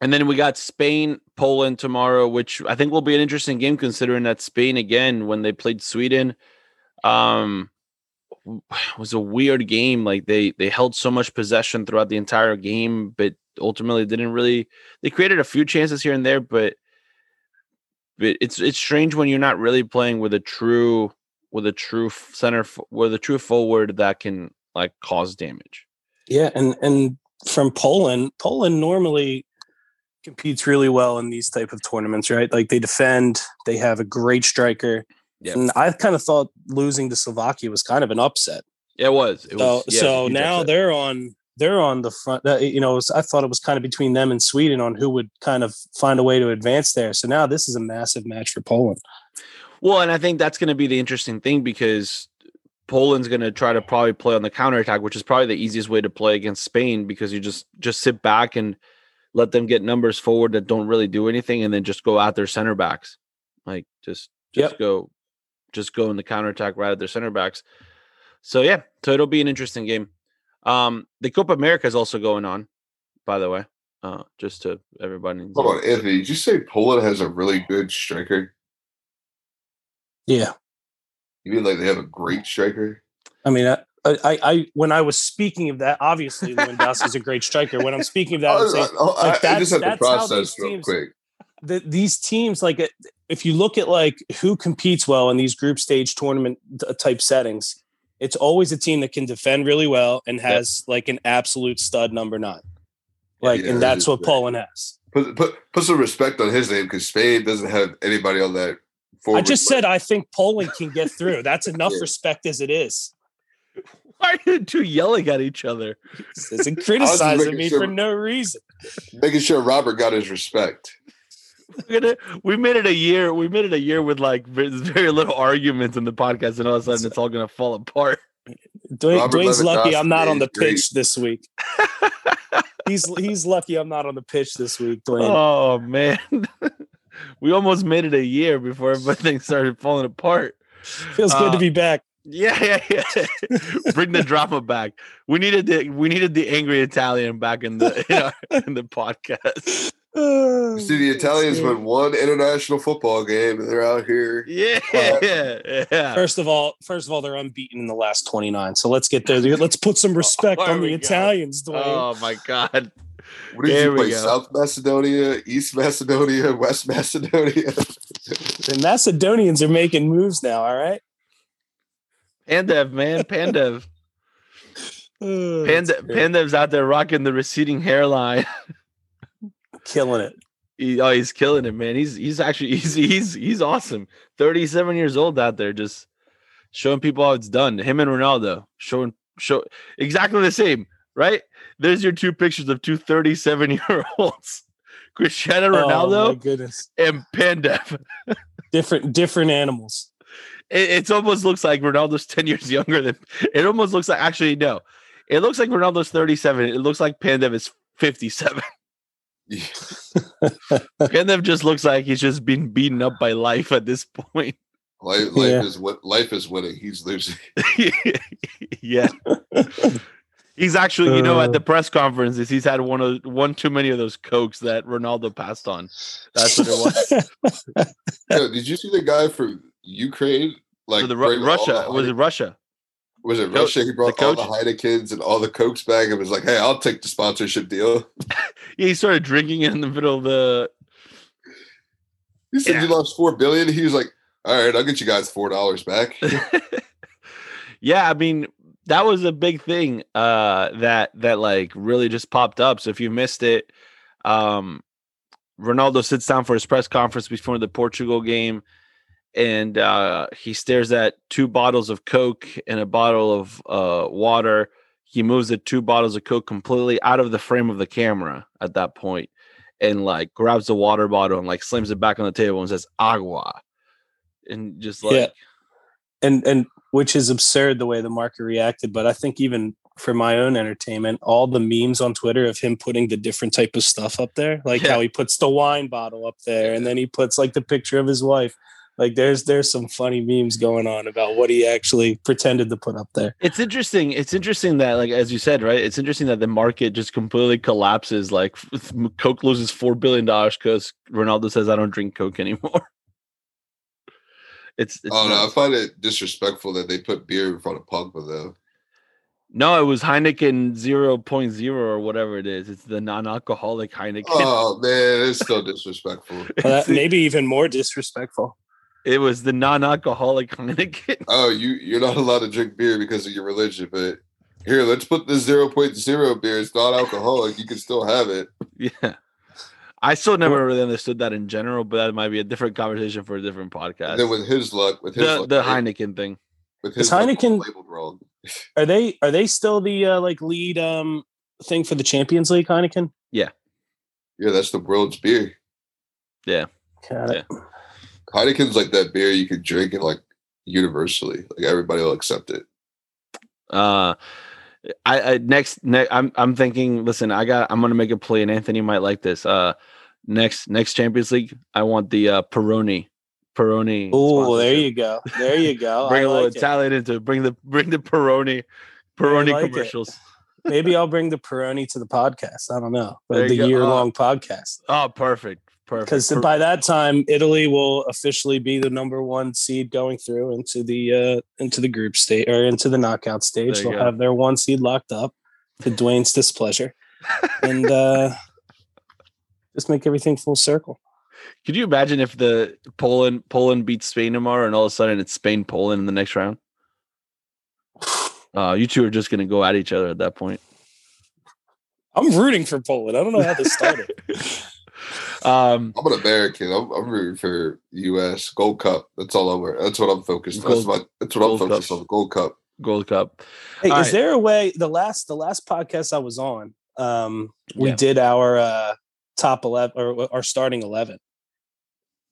And then we got Spain, Poland tomorrow, which I think will be an interesting game considering that Spain again when they played Sweden um was a weird game. Like they they held so much possession throughout the entire game, but ultimately didn't really they created a few chances here and there, but but it's it's strange when you're not really playing with a true with a true center with a true forward that can like cause damage. Yeah, and and from Poland, Poland normally competes really well in these type of tournaments, right? Like they defend, they have a great striker. Yep. And I kind of thought losing to Slovakia was kind of an upset. It was. It so, yeah, so now upset. they're on they're on the front. Uh, you know, was, I thought it was kind of between them and Sweden on who would kind of find a way to advance there. So now this is a massive match for Poland. Well, and I think that's going to be the interesting thing because Poland's going to try to probably play on the counterattack, which is probably the easiest way to play against Spain because you just just sit back and let them get numbers forward that don't really do anything, and then just go out their center backs. Like just just yep. go, just go in the counterattack right at their center backs. So yeah, so it'll be an interesting game. Um, the Copa America is also going on, by the way. Uh, just to everybody. Hold on, Anthony. Did you say Poland has a really good striker? Yeah. You mean like they have a great striker? I mean, I, I, I, when I was speaking of that, obviously Lewandowski is a great striker. When I'm speaking of that, I'm saying, oh, like I, I just have to process real teams, quick. The, these teams, like uh, if you look at like who competes well in these group stage tournament type settings, it's always a team that can defend really well and has yep. like an absolute stud number nine. Like, yeah, and that's what Poland has. Put, put put some respect on his name because Spain doesn't have anybody on that. I just said I think Poland can get through. That's enough yeah. respect as it is. Why are you two yelling at each other? Isn't criticizing me sure, for no reason. Making sure Robert got his respect. Gonna, we made it a year. We made it a year with like very little arguments in the podcast, and all of a sudden it's all gonna fall apart. Dwayne, Dwayne's lucky I'm not on the pitch this week. he's he's lucky I'm not on the pitch this week, Dwayne. Oh man, we almost made it a year before everything started falling apart. Feels good to uh, be back. Yeah, yeah, yeah. Bring the drama back. We needed the we needed the angry Italian back in the in, our, in the podcast. See, the Italians won one international football game, and they're out here. Yeah, yeah, yeah. First of all, first of all, they're unbeaten in the last twenty nine. So let's get there. Let's put some oh, respect oh, on the Italians. Dwayne. Oh my god. What did there you play? South Macedonia, East Macedonia, West Macedonia. the Macedonians are making moves now. All right. Pandev, man, Pandev. oh, Panda, Pandev's out there rocking the receding hairline, killing it. He, oh, he's killing it, man. He's he's actually he's he's he's awesome. Thirty seven years old out there, just showing people how it's done. Him and Ronaldo showing show exactly the same. right? There's your two pictures of two 37 year olds, Cristiano oh, Ronaldo Oh, my goodness. and Pandev. Different different animals. It, it's almost looks like Ronaldo's 10 years younger than it almost looks like actually no. It looks like Ronaldo's 37. It looks like Pandev is 57. Yeah. Pandev just looks like he's just been beaten up by life at this point. Life, life Yeah. is what life is winning. He's losing. yeah. He's actually, you know, at Uh. the press conferences, he's had one of one too many of those cokes that Ronaldo passed on. That's what it was. Yo, did you see the guy from Ukraine? Like So the Ru- Russia the was it Russia? Was it Russia? He brought all the? Heinekens and all the Cokes back and was like, "Hey, I'll take the sponsorship deal." Yeah, he started drinking in the middle of the. He said Yeah. you lost four billion. He was like, "All right, I'll get you guys four dollars back." yeah, I mean that was a big thing uh, that that like really just popped up. So if you missed it, um, Ronaldo sits down for his press conference before the Portugal game, and uh, he stares at two bottles of Coke and a bottle of uh, water. He moves the two bottles of Coke completely out of the frame of the camera at that point, and like grabs the water bottle and like slams it back on the table and says "agua," and just like Yeah. and and which is absurd the way the market reacted but i think even for my own entertainment all the memes on twitter of him putting the different type of stuff up there like Yeah. how he puts the wine bottle up there and then he puts like the picture of his wife like there's there's some funny memes going on about what he actually pretended to put up there It's interesting. It's interesting that, like as you said, right? It's interesting that the market just completely collapses. Like Coke loses four billion dollars because Ronaldo says, "I don't drink Coke anymore." It's, it's oh no, I find it disrespectful that they put beer in front of Pogba though. no, it was Heineken 0.0 or whatever it is. It's the non-alcoholic Heineken. Oh man, it's still disrespectful. Well, maybe even more disrespectful it was the non-alcoholic Heineken. Oh, you you're not allowed to drink beer because of your religion, but here, let's put the 0.0 beer. It's not alcoholic. You can still have it. yeah, I still never really understood that in general, but that might be a different conversation for a different podcast. And then with his luck, with his the luck, the they- Heineken thing. with Is his luck, Heineken- labeled wrong. are they are they still the uh, like lead um thing for the champions league heineken Yeah, Yeah, that's the world's beer. Yeah. Got it. Heineken's like that beer you can drink and like universally, like everybody will accept it. Uh, I, I next, ne- I'm I'm thinking. Listen, I got. I'm gonna make a play, and Anthony might like this. Uh, next next Champions League, I want the uh Peroni. Peroni. Oh, there you go. There you go. Bring I a little like it. Italian into it. Bring the bring the Peroni. Peroni like it. commercials. Maybe I'll bring the Peroni to the podcast. I don't know. The year long podcast. Oh, perfect, perfect. Because by that time, Italy will officially be the number one seed going through into the uh into the group stage or into the knockout stage. They'll go. have their one seed locked up to Dwayne's displeasure. And uh just make everything full circle. Could you imagine if the Poland Poland beats Spain tomorrow, and all of a sudden it's Spain Poland in the next round? Uh, you two are just gonna go at each other at that point. I'm rooting for Poland. I don't know how this started. Um, I'm an American. I'm, I'm rooting for U.S. Gold Cup. That's all I'm. That's what I'm focused. on. That's, my, that's what I'm Gold Cup. focused on. Gold Cup. Gold Cup. Hey, All is right. there a way the last the last podcast I was on, um, we Yeah. did our uh top eleven or our starting eleven.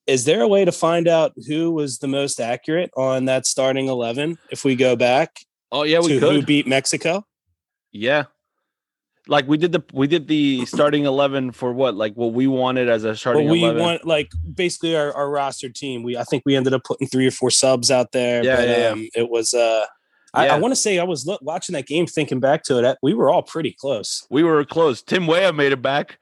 Is there a way to find out who was the most accurate on that starting eleven if we go back Oh yeah, we to who beat Mexico? Yeah. Like we did the we did the starting eleven for what like what we wanted as a But starting we eleven. want like basically our, our roster team. We I think we ended up putting three or four subs out there. Yeah, but, yeah, yeah. Um, it was uh I, Yeah. I want to say I was look, watching that game, thinking back to it. We were all pretty close. we were close. Tim Weah made it back.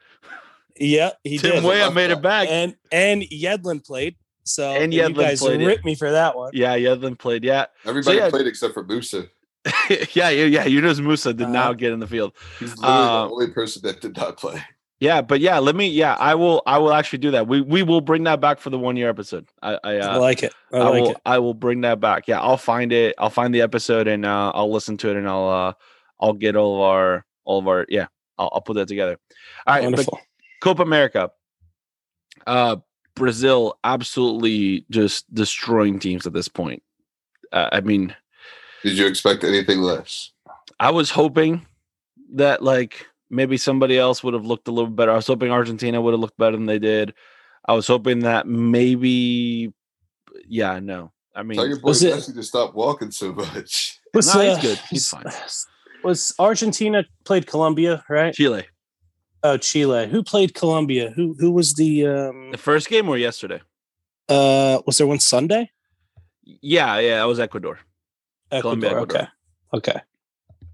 Yeah, he Tim did. Weah love made that. it back. and and Yedlin played. So And you Yedlin guys played, yeah. ripped me for that one. yeah, Yedlin played. Yeah, Everybody yeah. played except for Musah. yeah, yeah, yeah. Yunus Musah did Uh, not get in the field. He's literally Uh, the only person that did not play. Yeah, but yeah, let me. Yeah, I will. I will actually do that. We we will bring that back for the one year episode. I I, I uh, like it. I, I, like will it. I will bring that back. Yeah, I'll find it. I'll find the episode and uh, I'll listen to it and I'll uh, I'll get all of our all of our yeah. I'll, I'll put that together. All right, but Wonderful. Copa America. Uh, Brazil absolutely just destroying teams at this point. Uh, I mean, Did you expect anything less? I was hoping that like maybe somebody else would have looked a little better. I was hoping Argentina would have looked better than they did. I was hoping that maybe, yeah, no. I mean, Tell your boy Was it- to stop walking so much. Was, No, he's uh, good. He's fine. Was Argentina played Colombia, right? Chile. Oh, Chile. Who played Colombia? Who who was the um The first game or yesterday? uh was there one Sunday? Yeah, yeah, that was Ecuador. Colombia, Ecuador. Ecuador. Okay. Okay.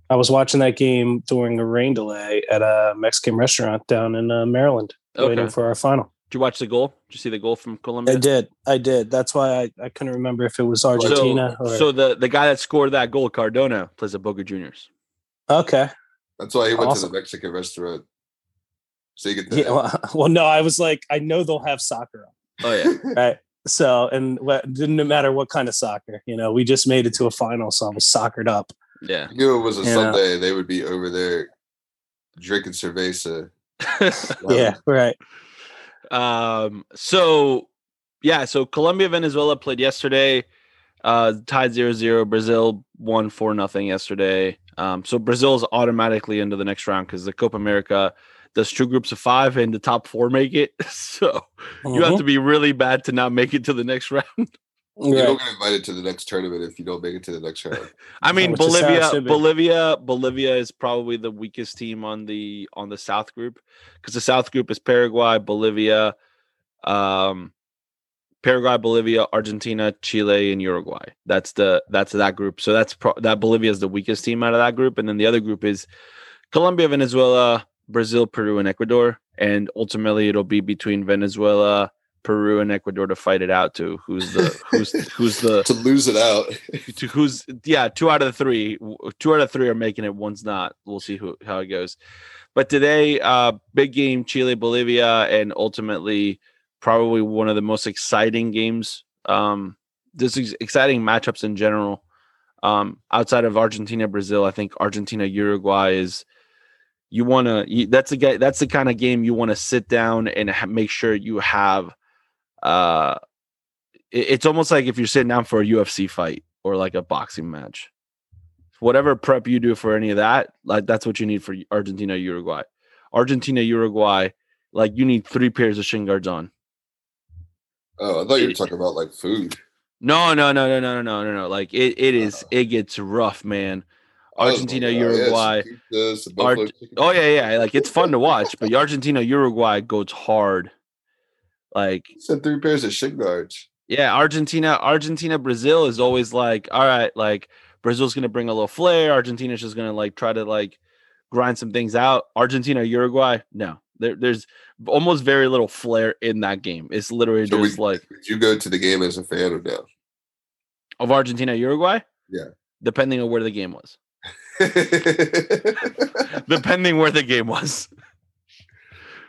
I was watching that game during a rain delay at a Mexican restaurant down in uh, Maryland, waiting for our final. Did you watch the goal? Did you see the goal from Colombia? I did. I did. That's why I, I couldn't remember if it was Argentina So, or so the the guy that scored that goal, Cardona, plays at Boca Juniors. okay. That's why he went Awesome. to the Mexican restaurant. So you get the Yeah, well, well, no, I was like, I know they'll have soccer on, Oh yeah. right? So, and what didn't matter what kind of soccer, you know, we just made it to a final, so I was soccered up. Yeah. You knew it was a Yeah. Sunday. They would be over there drinking cerveza. Yeah, right. um so yeah, so Colombia Venezuela played yesterday. Uh tied 0-0. Brazil won 4 nothing yesterday. Um so Brazil's automatically into the next round cuz the Copa America does two groups of 5 and the top 4 make it. So you have Mhm. to be really bad to not make it to the next round. You Right. don't get invited to the next tournament if you don't make it to the next round. I mean Which is how it Bolivia. Bolivia Bolivia is probably the weakest team on the on the South group cuz the South group is Paraguay, Bolivia, um Paraguay, Bolivia, Argentina, Chile and Uruguay. That's the that's that group. So that's pro- that Bolivia is the weakest team out of that group and then the other group is Colombia, Venezuela, Brazil, Peru and Ecuador and ultimately it'll be between Venezuela, Peru and Ecuador to fight it out to who's the who's who's the to lose it out. to who's yeah two out of the three two out of three are making it one's not. We'll see who how it goes. But today uh big game chile bolivia and ultimately probably one of the most exciting games um this is exciting matchups in general. Um outside of argentina brazil i think argentina uruguay is you want to that's a guy that's the kind of game you want to sit down and ha- make sure you have uh it- it's almost like if you're sitting down for a UFC fight or like a boxing match. Whatever prep you do for any of that, like that's what you need for Argentina Uruguay. Argentina Uruguay, like you need three pairs of shin guards on. Oh, I thought you were talking about like food. No, no, no, no, no, no, no, no, no. Like it, it is. It gets rough, man. Oh, was Argentina, oh, Uruguay. pizza, some buffalo Arge- chicken. Oh yeah, yeah. Like it's fun to watch, but Argentina Uruguay goes hard. Like said three pairs of shin guards. Yeah, Argentina, Argentina, Brazil is always like, all right, like Brazil's gonna bring a little flair. Argentina's just gonna like try to like grind some things out. Argentina, Uruguay, no, there, there's almost very little flair in that game. It's literally So we- just like Did you go to the game as a fan or no? of Argentina, Uruguay. Yeah. depending on where the game was. depending where the game was.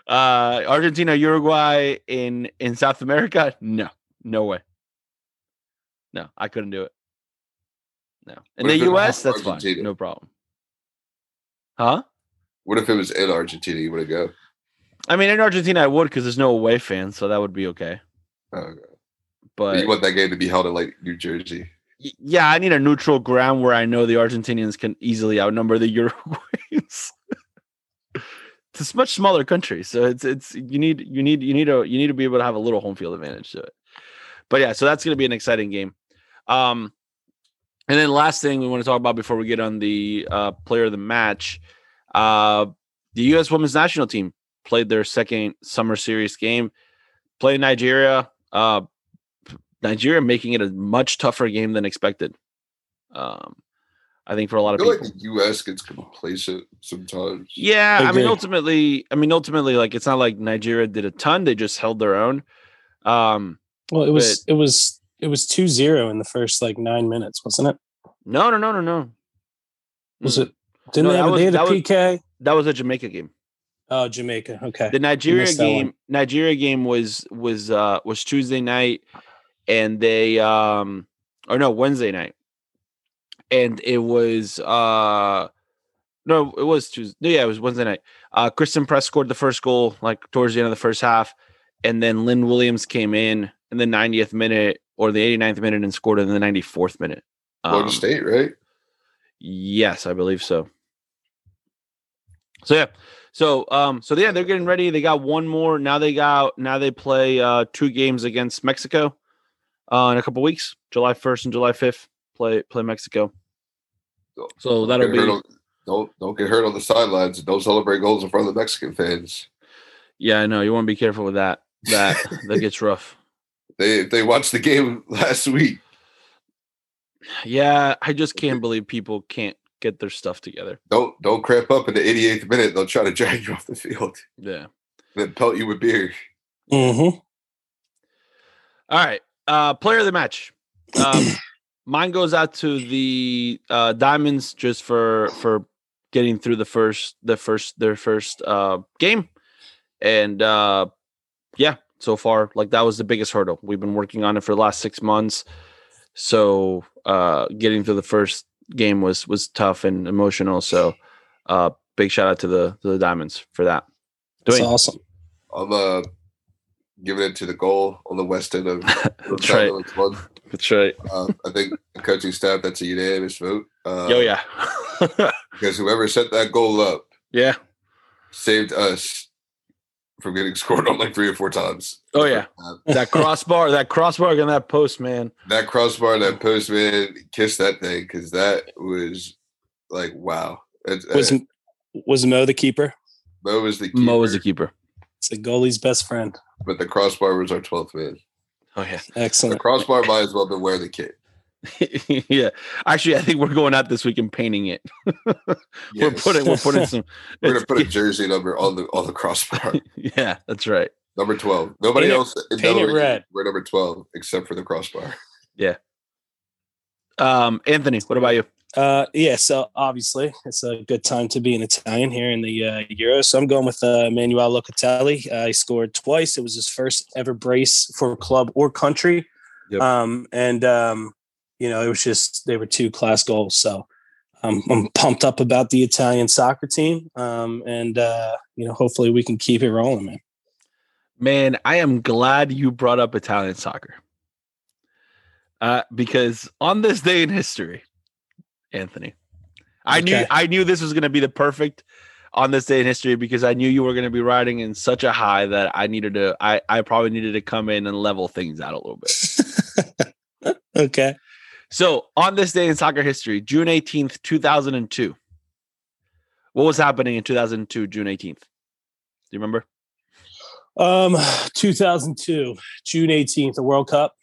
Uh, Argentina, Uruguay in in South America, no, no way. No, I couldn't do it. No, in the if it was U.S., that's fine, no problem. Huh? what if it was in Argentina? You to go? I mean, in Argentina, I would because there's no away fans, so that would be okay. Oh, okay. But you want that game to be held in like New Jersey? Yeah, I need a neutral ground where I know the Argentinians can easily outnumber the Uruguayans. it's a much smaller country, so it's it's you need you need you need a you need to be able to have a little home field advantage to it. But yeah, so that's going to be an exciting game. Um, and then last thing we want to talk about before we get on the uh, player of the match, uh, the U.S. Women's National Team played their second summer series game, played Nigeria. Uh, Nigeria making it a much tougher game than expected. Um, I think for a lot I of feel people. like the U.S. gets complacent sometimes. Yeah, I mean, ultimately, I mean, ultimately, like it's not like Nigeria did a ton; they just held their own. Um, Well, it was it was it was 2-0 in the first like nine minutes, wasn't it? no, no, no, no, no. Was Mm. it? Didn't No, they that have was- they had a that was- PK? That was a Jamaica game. Oh, Jamaica. Okay. The Nigeria missed that one. game, Nigeria game was was uh was Tuesday night, and they um or no Wednesday night, and it was uh no it was Tuesday no, yeah it was Wednesday night. Uh, Christen Press scored the first goal like towards the end of the first half, and then Lynn Williams came in in the 90th minute or the 89th minute and scored in the 94th minute. Florida Um, State, right? Yes, I believe so. So yeah. So um so yeah, they're getting ready. They got one more. Now they got now they play uh two games against Mexico uh in a couple weeks. July 1st and July 5th. Play play Mexico. So that'll be on- don't don't get hurt on the sidelines. Don't celebrate goals in front of the Mexican fans. yeah, I know. You want to be careful with that. That that gets rough. They they watched the game last week. Yeah, I just can't believe people can't get their stuff together. Don't don't cramp up in the 88th minute. They'll try to drag you off the field, Yeah. then pelt you with beer. Mm-hmm. All right. Uh player of the match. Um mine goes out to the uh Diamonds just for for getting through the first the first their first uh game. And uh yeah, so far like that was the biggest hurdle. We've been working on it for the last 6 months. So uh getting through the first game was was tough and emotional. So uh big shout out to the to the Diamonds for that. That's awesome. I'm uh giving it to the goal on the west end of That's right. One. That's right. Uh, I think the coaching staff that's a unanimous vote. Uh, Yo yeah. because whoever set that goal up yeah. saved us from getting scored on like three or four times. Oh yeah. That crossbar, that crossbar and that post, man. that crossbar, that post man, kiss that thing because that was like wow. It's, Was uh, was Mo the keeper? Mo was the keeper, Mo was the keeper. It's the goalie's best friend. but the crossbar was our twelfth man. Oh yeah, Excellent. The crossbar might as well been wearing the kit. yeah. Actually, I think we're going out this week and painting it. We're putting, we're putting some. We're gonna put a jersey number on the on the crossbar. yeah, that's right. number twelve. Nobody Paint else in paint it Delaware red. We're number twelve except for the crossbar. Yeah. Um, Anthony, what about you? Uh, yeah, so obviously it's a good time to be an Italian here in the uh, Euro. So I'm going with uh, Emmanuel Locatelli. Uh, he scored twice. It was his first ever brace for club or country. Yep. Um, and um, you know, it was just they were two class goals. So um, I'm pumped up about the Italian soccer team. Um, and uh, you know, hopefully we can keep it rolling, man. Man, I am glad you brought up Italian soccer. Uh, because on this day in history, Anthony, I knew I knew this was going to be the perfect on this day in history because I knew you were going to be riding in such a high that I needed to I I probably needed to come in and level things out a little bit. okay. So, on this day in soccer history, June 18th, 2002. What was happening in 2002, June 18th? Do you remember? Um, 2002, June 18th, the World Cup.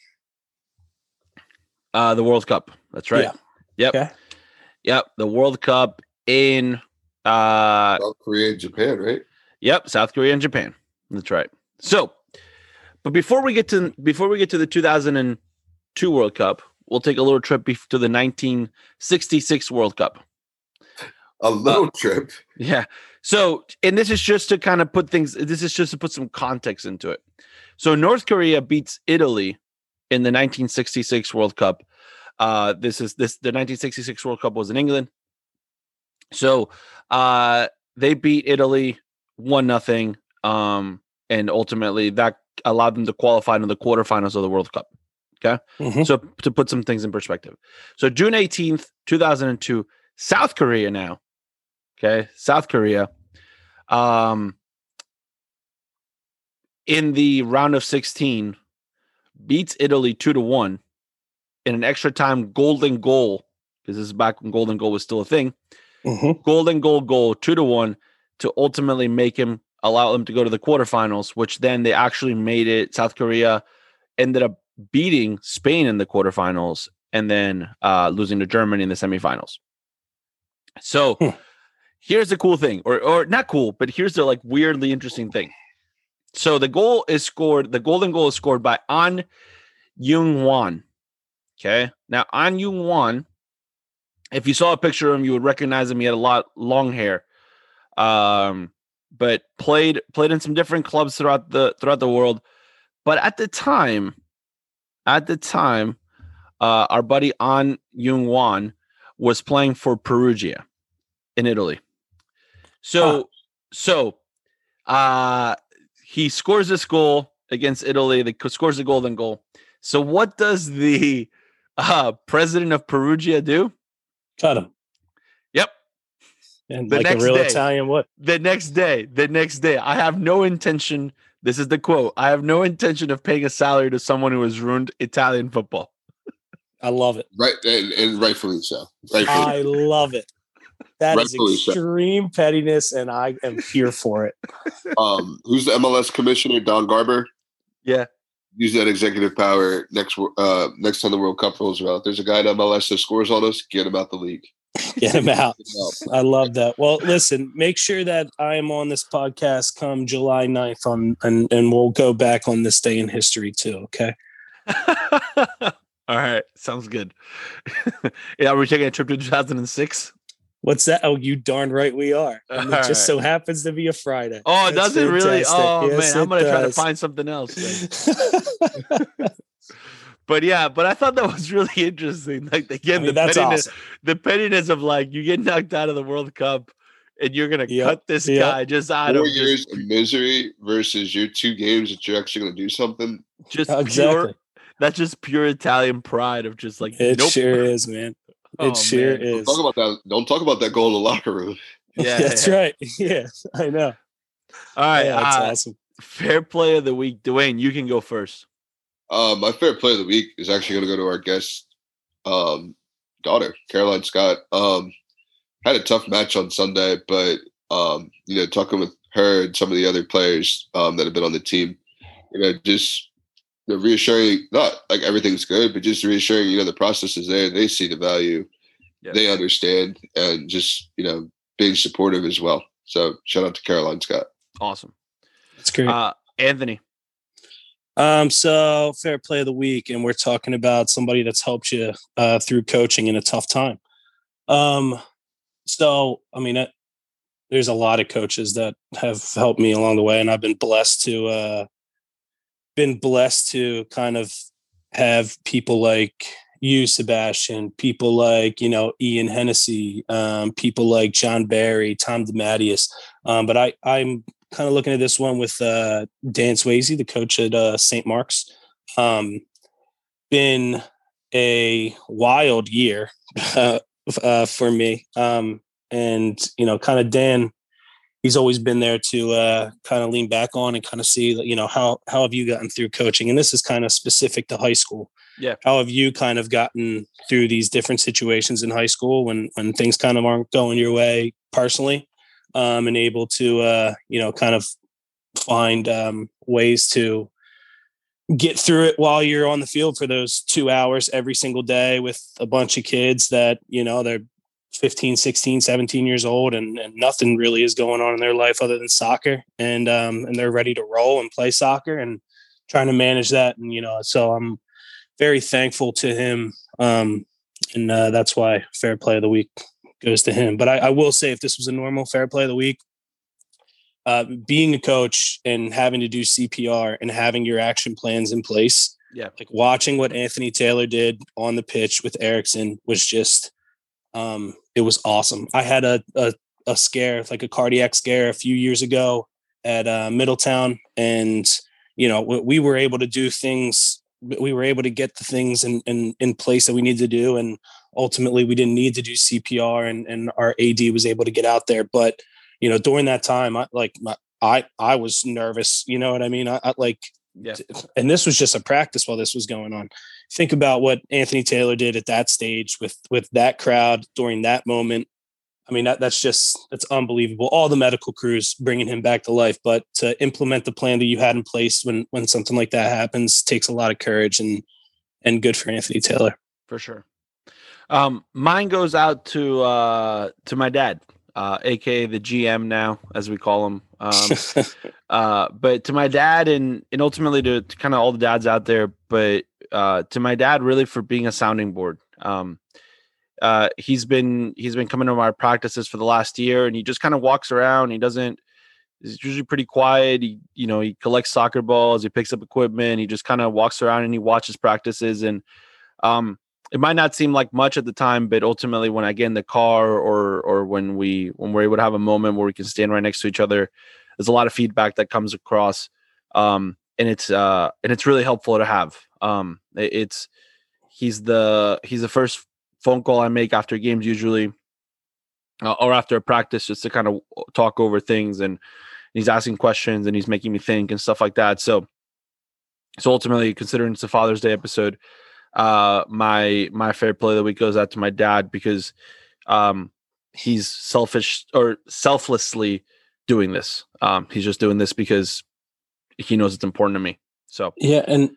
Uh the World Cup. That's right. Yeah. Yep. Okay. Yep, the World Cup in uh South Korea and Japan, right? yep, South Korea and Japan. That's right. So, but before we get to before we get to the 2002 World Cup, we'll take a little trip to the 1966 World Cup. A little trip. Yeah. So, and this is just to kind of put things, this is just to put some context into it. So, North Korea beats Italy in the 1966 World Cup. Uh, this is this, the 1966 World Cup was in England. So, uh, they beat Italy one nothing. Um, and ultimately that allowed them to qualify into the quarterfinals of the World Cup. Mhm. So to put some things in perspective. So June 18th, 2002, South Korea now. Okay, South Korea um in the round of 16 beats Italy 2 to 1 in an extra time golden goal because this is back when golden goal was still a thing. Mhm. Golden goal goal 2 to 1 to ultimately make him allow them to go to the quarterfinals, which then they actually made it South Korea ended up beating Spain in the quarterfinals and then uh, losing to Germany in the semifinals. So Hmm. here's the cool thing, or or not cool, but here's the like weirdly interesting thing. So the goal is scored, the golden goal is scored by An Young Wan. Okay. Now Ahn Jung-hwan, if you saw a picture of him, you would recognize him. He had a lot long hair. Um, but played played in some different clubs throughout the throughout the world. But at the time, at the time, uh, our buddy An Young Wan was playing for Perugia in Italy. So, Huh. so uh, he scores this goal against Italy. The scores the golden goal. So, what does the uh, president of Perugia do? Cut him. Yep. And The like a next real day. Italian what? the next day, the next day, I have no intention. This is the quote. I have no intention of paying a salary to someone who has ruined Italian football. I love it. Right, and, and rightfully so. Rightfully. I love it. That is Rightfully so. extreme pettiness, and I am here for it. um, who's the MLS commissioner? Don Garber. Yeah. Use that executive power next uh, next time the World Cup rolls around. If there's a guy in MLS that scores on us, get him out the league. Get him out. Get him out. I love that. Well, listen, make sure that I am on this podcast come July 9th on and, and we'll go back on this day in history too. Okay. All right, sounds good. yeah, are we taking a trip to 2006? What's that? Oh, you darn right we are. And it All just so happens to be a Friday. Oh, That's does it really? Oh Yes, man, I'm gonna try to find something else. But yeah, but I thought that was really interesting. Like I again, mean, the that's pettiness, awesome. the pettiness of like you get knocked out of the World Cup, and you're gonna Yep, cut this yep. guy just out Four of years just, of misery versus your two games that you're actually going to do something. just Exactly. pure. That's just pure Italian pride of just like It nope. sure is, man. It Oh, sure man. is. Talk about that. Don't talk about that goal in the locker room. Yeah, That's yeah. right. Yeah, I know. All right, yeah, that's uh, awesome. fair play of the week, Dwayne. You can go first. Uh, my favorite play of the week is actually going to go to our guest um, daughter, Caroline Scott. Um, had a tough match on Sunday, but um, you know, talking with her and some of the other players um, that have been on the team, you know, just you know, reassuring, not like everything's good, but just reassuring, you know, the process is there. They see the value, Yeah. they understand, and just you know, being supportive as well. So shout out to Caroline Scott. Awesome. That's great. Uh, Anthony. Um, so fair play of the week, and we're talking about somebody that's helped you uh, through coaching in a tough time. Um, so I mean, it, there's a lot of coaches that have helped me along the way, and I've been blessed to uh, been blessed to kind of have people like you, Sebastian, people like you know Ian Hennessy, um, people like John Barry, Tom DeMatteis. Um, but I I'm kind of looking at this one with uh, Dan Swayze, the coach at uh, St. Mark's. Um, been a wild year uh, uh, for me, um, and you know, kind of Dan. He's always been there to uh, kind of lean back on and kind of see, you know, how how have you gotten through coaching? And this is kind of specific to high school. Yeah. How have you kind of gotten through these different situations in high school when when things kind of aren't going your way personally? um, and able to uh, you know kind of find um, ways to get through it while you're on the field for those two hours every single day with a bunch of kids that you know they're 15 16 17 years old and, and nothing really is going on in their life other than soccer and um, and they're ready to roll and play soccer and trying to manage that and you know so i'm very thankful to him um, and uh, that's why fair play of the week goes to him. But I, I will say, if this was a normal fair play of the week, uh, being a coach and having to do CPR and having your action plans in place, Yeah. like watching what Anthony Taylor did on the pitch with Eriksen was just, um, it was awesome. I had a, a a scare, like a cardiac scare, a few years ago at uh, Middletown, and you know we, we were able to do things. We were able to get the things in, in in place that we needed to do, and ultimately we didn't need to do CPR and, and our AD was able to get out there. But, you know, during that time, I like my, I, I was nervous, you know what I mean? I, I like, Yeah. and this was just a practice while this was going on. Think about what Anthony Taylor did at that stage with, with that crowd during that moment. I mean, that, that's just, that's unbelievable. All the medical crews bringing him back to life, but to implement the plan that you had in place when, when something like that happens takes a lot of courage and, and good for Anthony Taylor. for sure. Um, mine goes out to uh to my dad, uh, aka the GM now, as we call him. Um, uh, but to my dad and and ultimately to, to kind of all the dads out there, but uh, to my dad really for being a sounding board. Um, uh, he's been he's been coming to my practices for the last year, and he just kind of walks around. He doesn't. He's usually pretty quiet. He you know he collects soccer balls. He picks up equipment. He just kind of walks around and he watches practices and. Um, it might not seem like much at the time, but ultimately when I get in the car or or when we when we're able to have a moment where we can stand right next to each other, there's a lot of feedback that comes across. Um and it's uh and it's really helpful to have. Um it's he's the he's the first phone call I make after games usually. uh, or after a practice just to kind of talk over things and he's asking questions and he's making me think and stuff like that. So, so ultimately, considering it's a Father's Day episode, uh, my my favorite play of the week goes out to my dad because um, he's selfish or selflessly doing this. Um, he's just doing this because he knows it's important to me. So yeah, and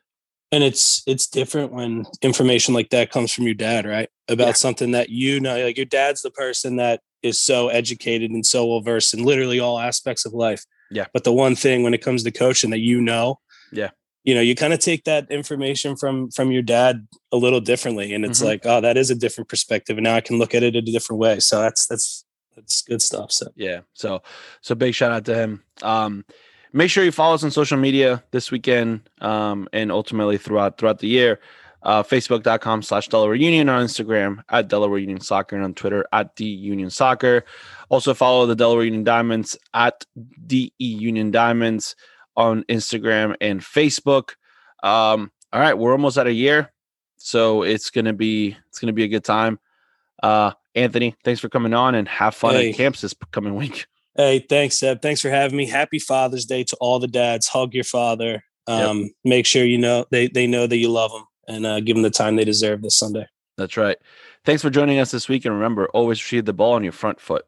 and it's it's different when information like that comes from your dad, right? About yeah. something that you know, like your dad's the person that is so educated and so well versed in literally all aspects of life. Yeah. But the one thing when it comes to coaching that you know, yeah, you know, you kind of take that information from from your dad a little differently, and it's mm-hmm. like, oh, that is a different perspective, and now I can look at it in a different way. So that's that's that's good stuff. So yeah, so so big shout out to him. Um, make sure you follow us on social media this weekend, um, and ultimately throughout throughout the year uh, facebook.com slash Delaware Union on Instagram at Delaware Union Soccer and on Twitter at D Union Soccer. Also follow the Delaware Union Diamonds at DE Union Diamonds on Instagram and Facebook. Um, all right, we're almost at a year, so it's gonna be it's gonna be a good time. Uh, Anthony, thanks for coming on and have fun hey. at camps this coming week. Hey, thanks, Seb. Thanks for having me. Happy Father's Day to all the dads. Hug your father. Um, yep. Make sure you know they they know that you love them and uh, give them the time they deserve this Sunday. That's right. Thanks for joining us this week. And remember, always retrieve the ball on your front foot.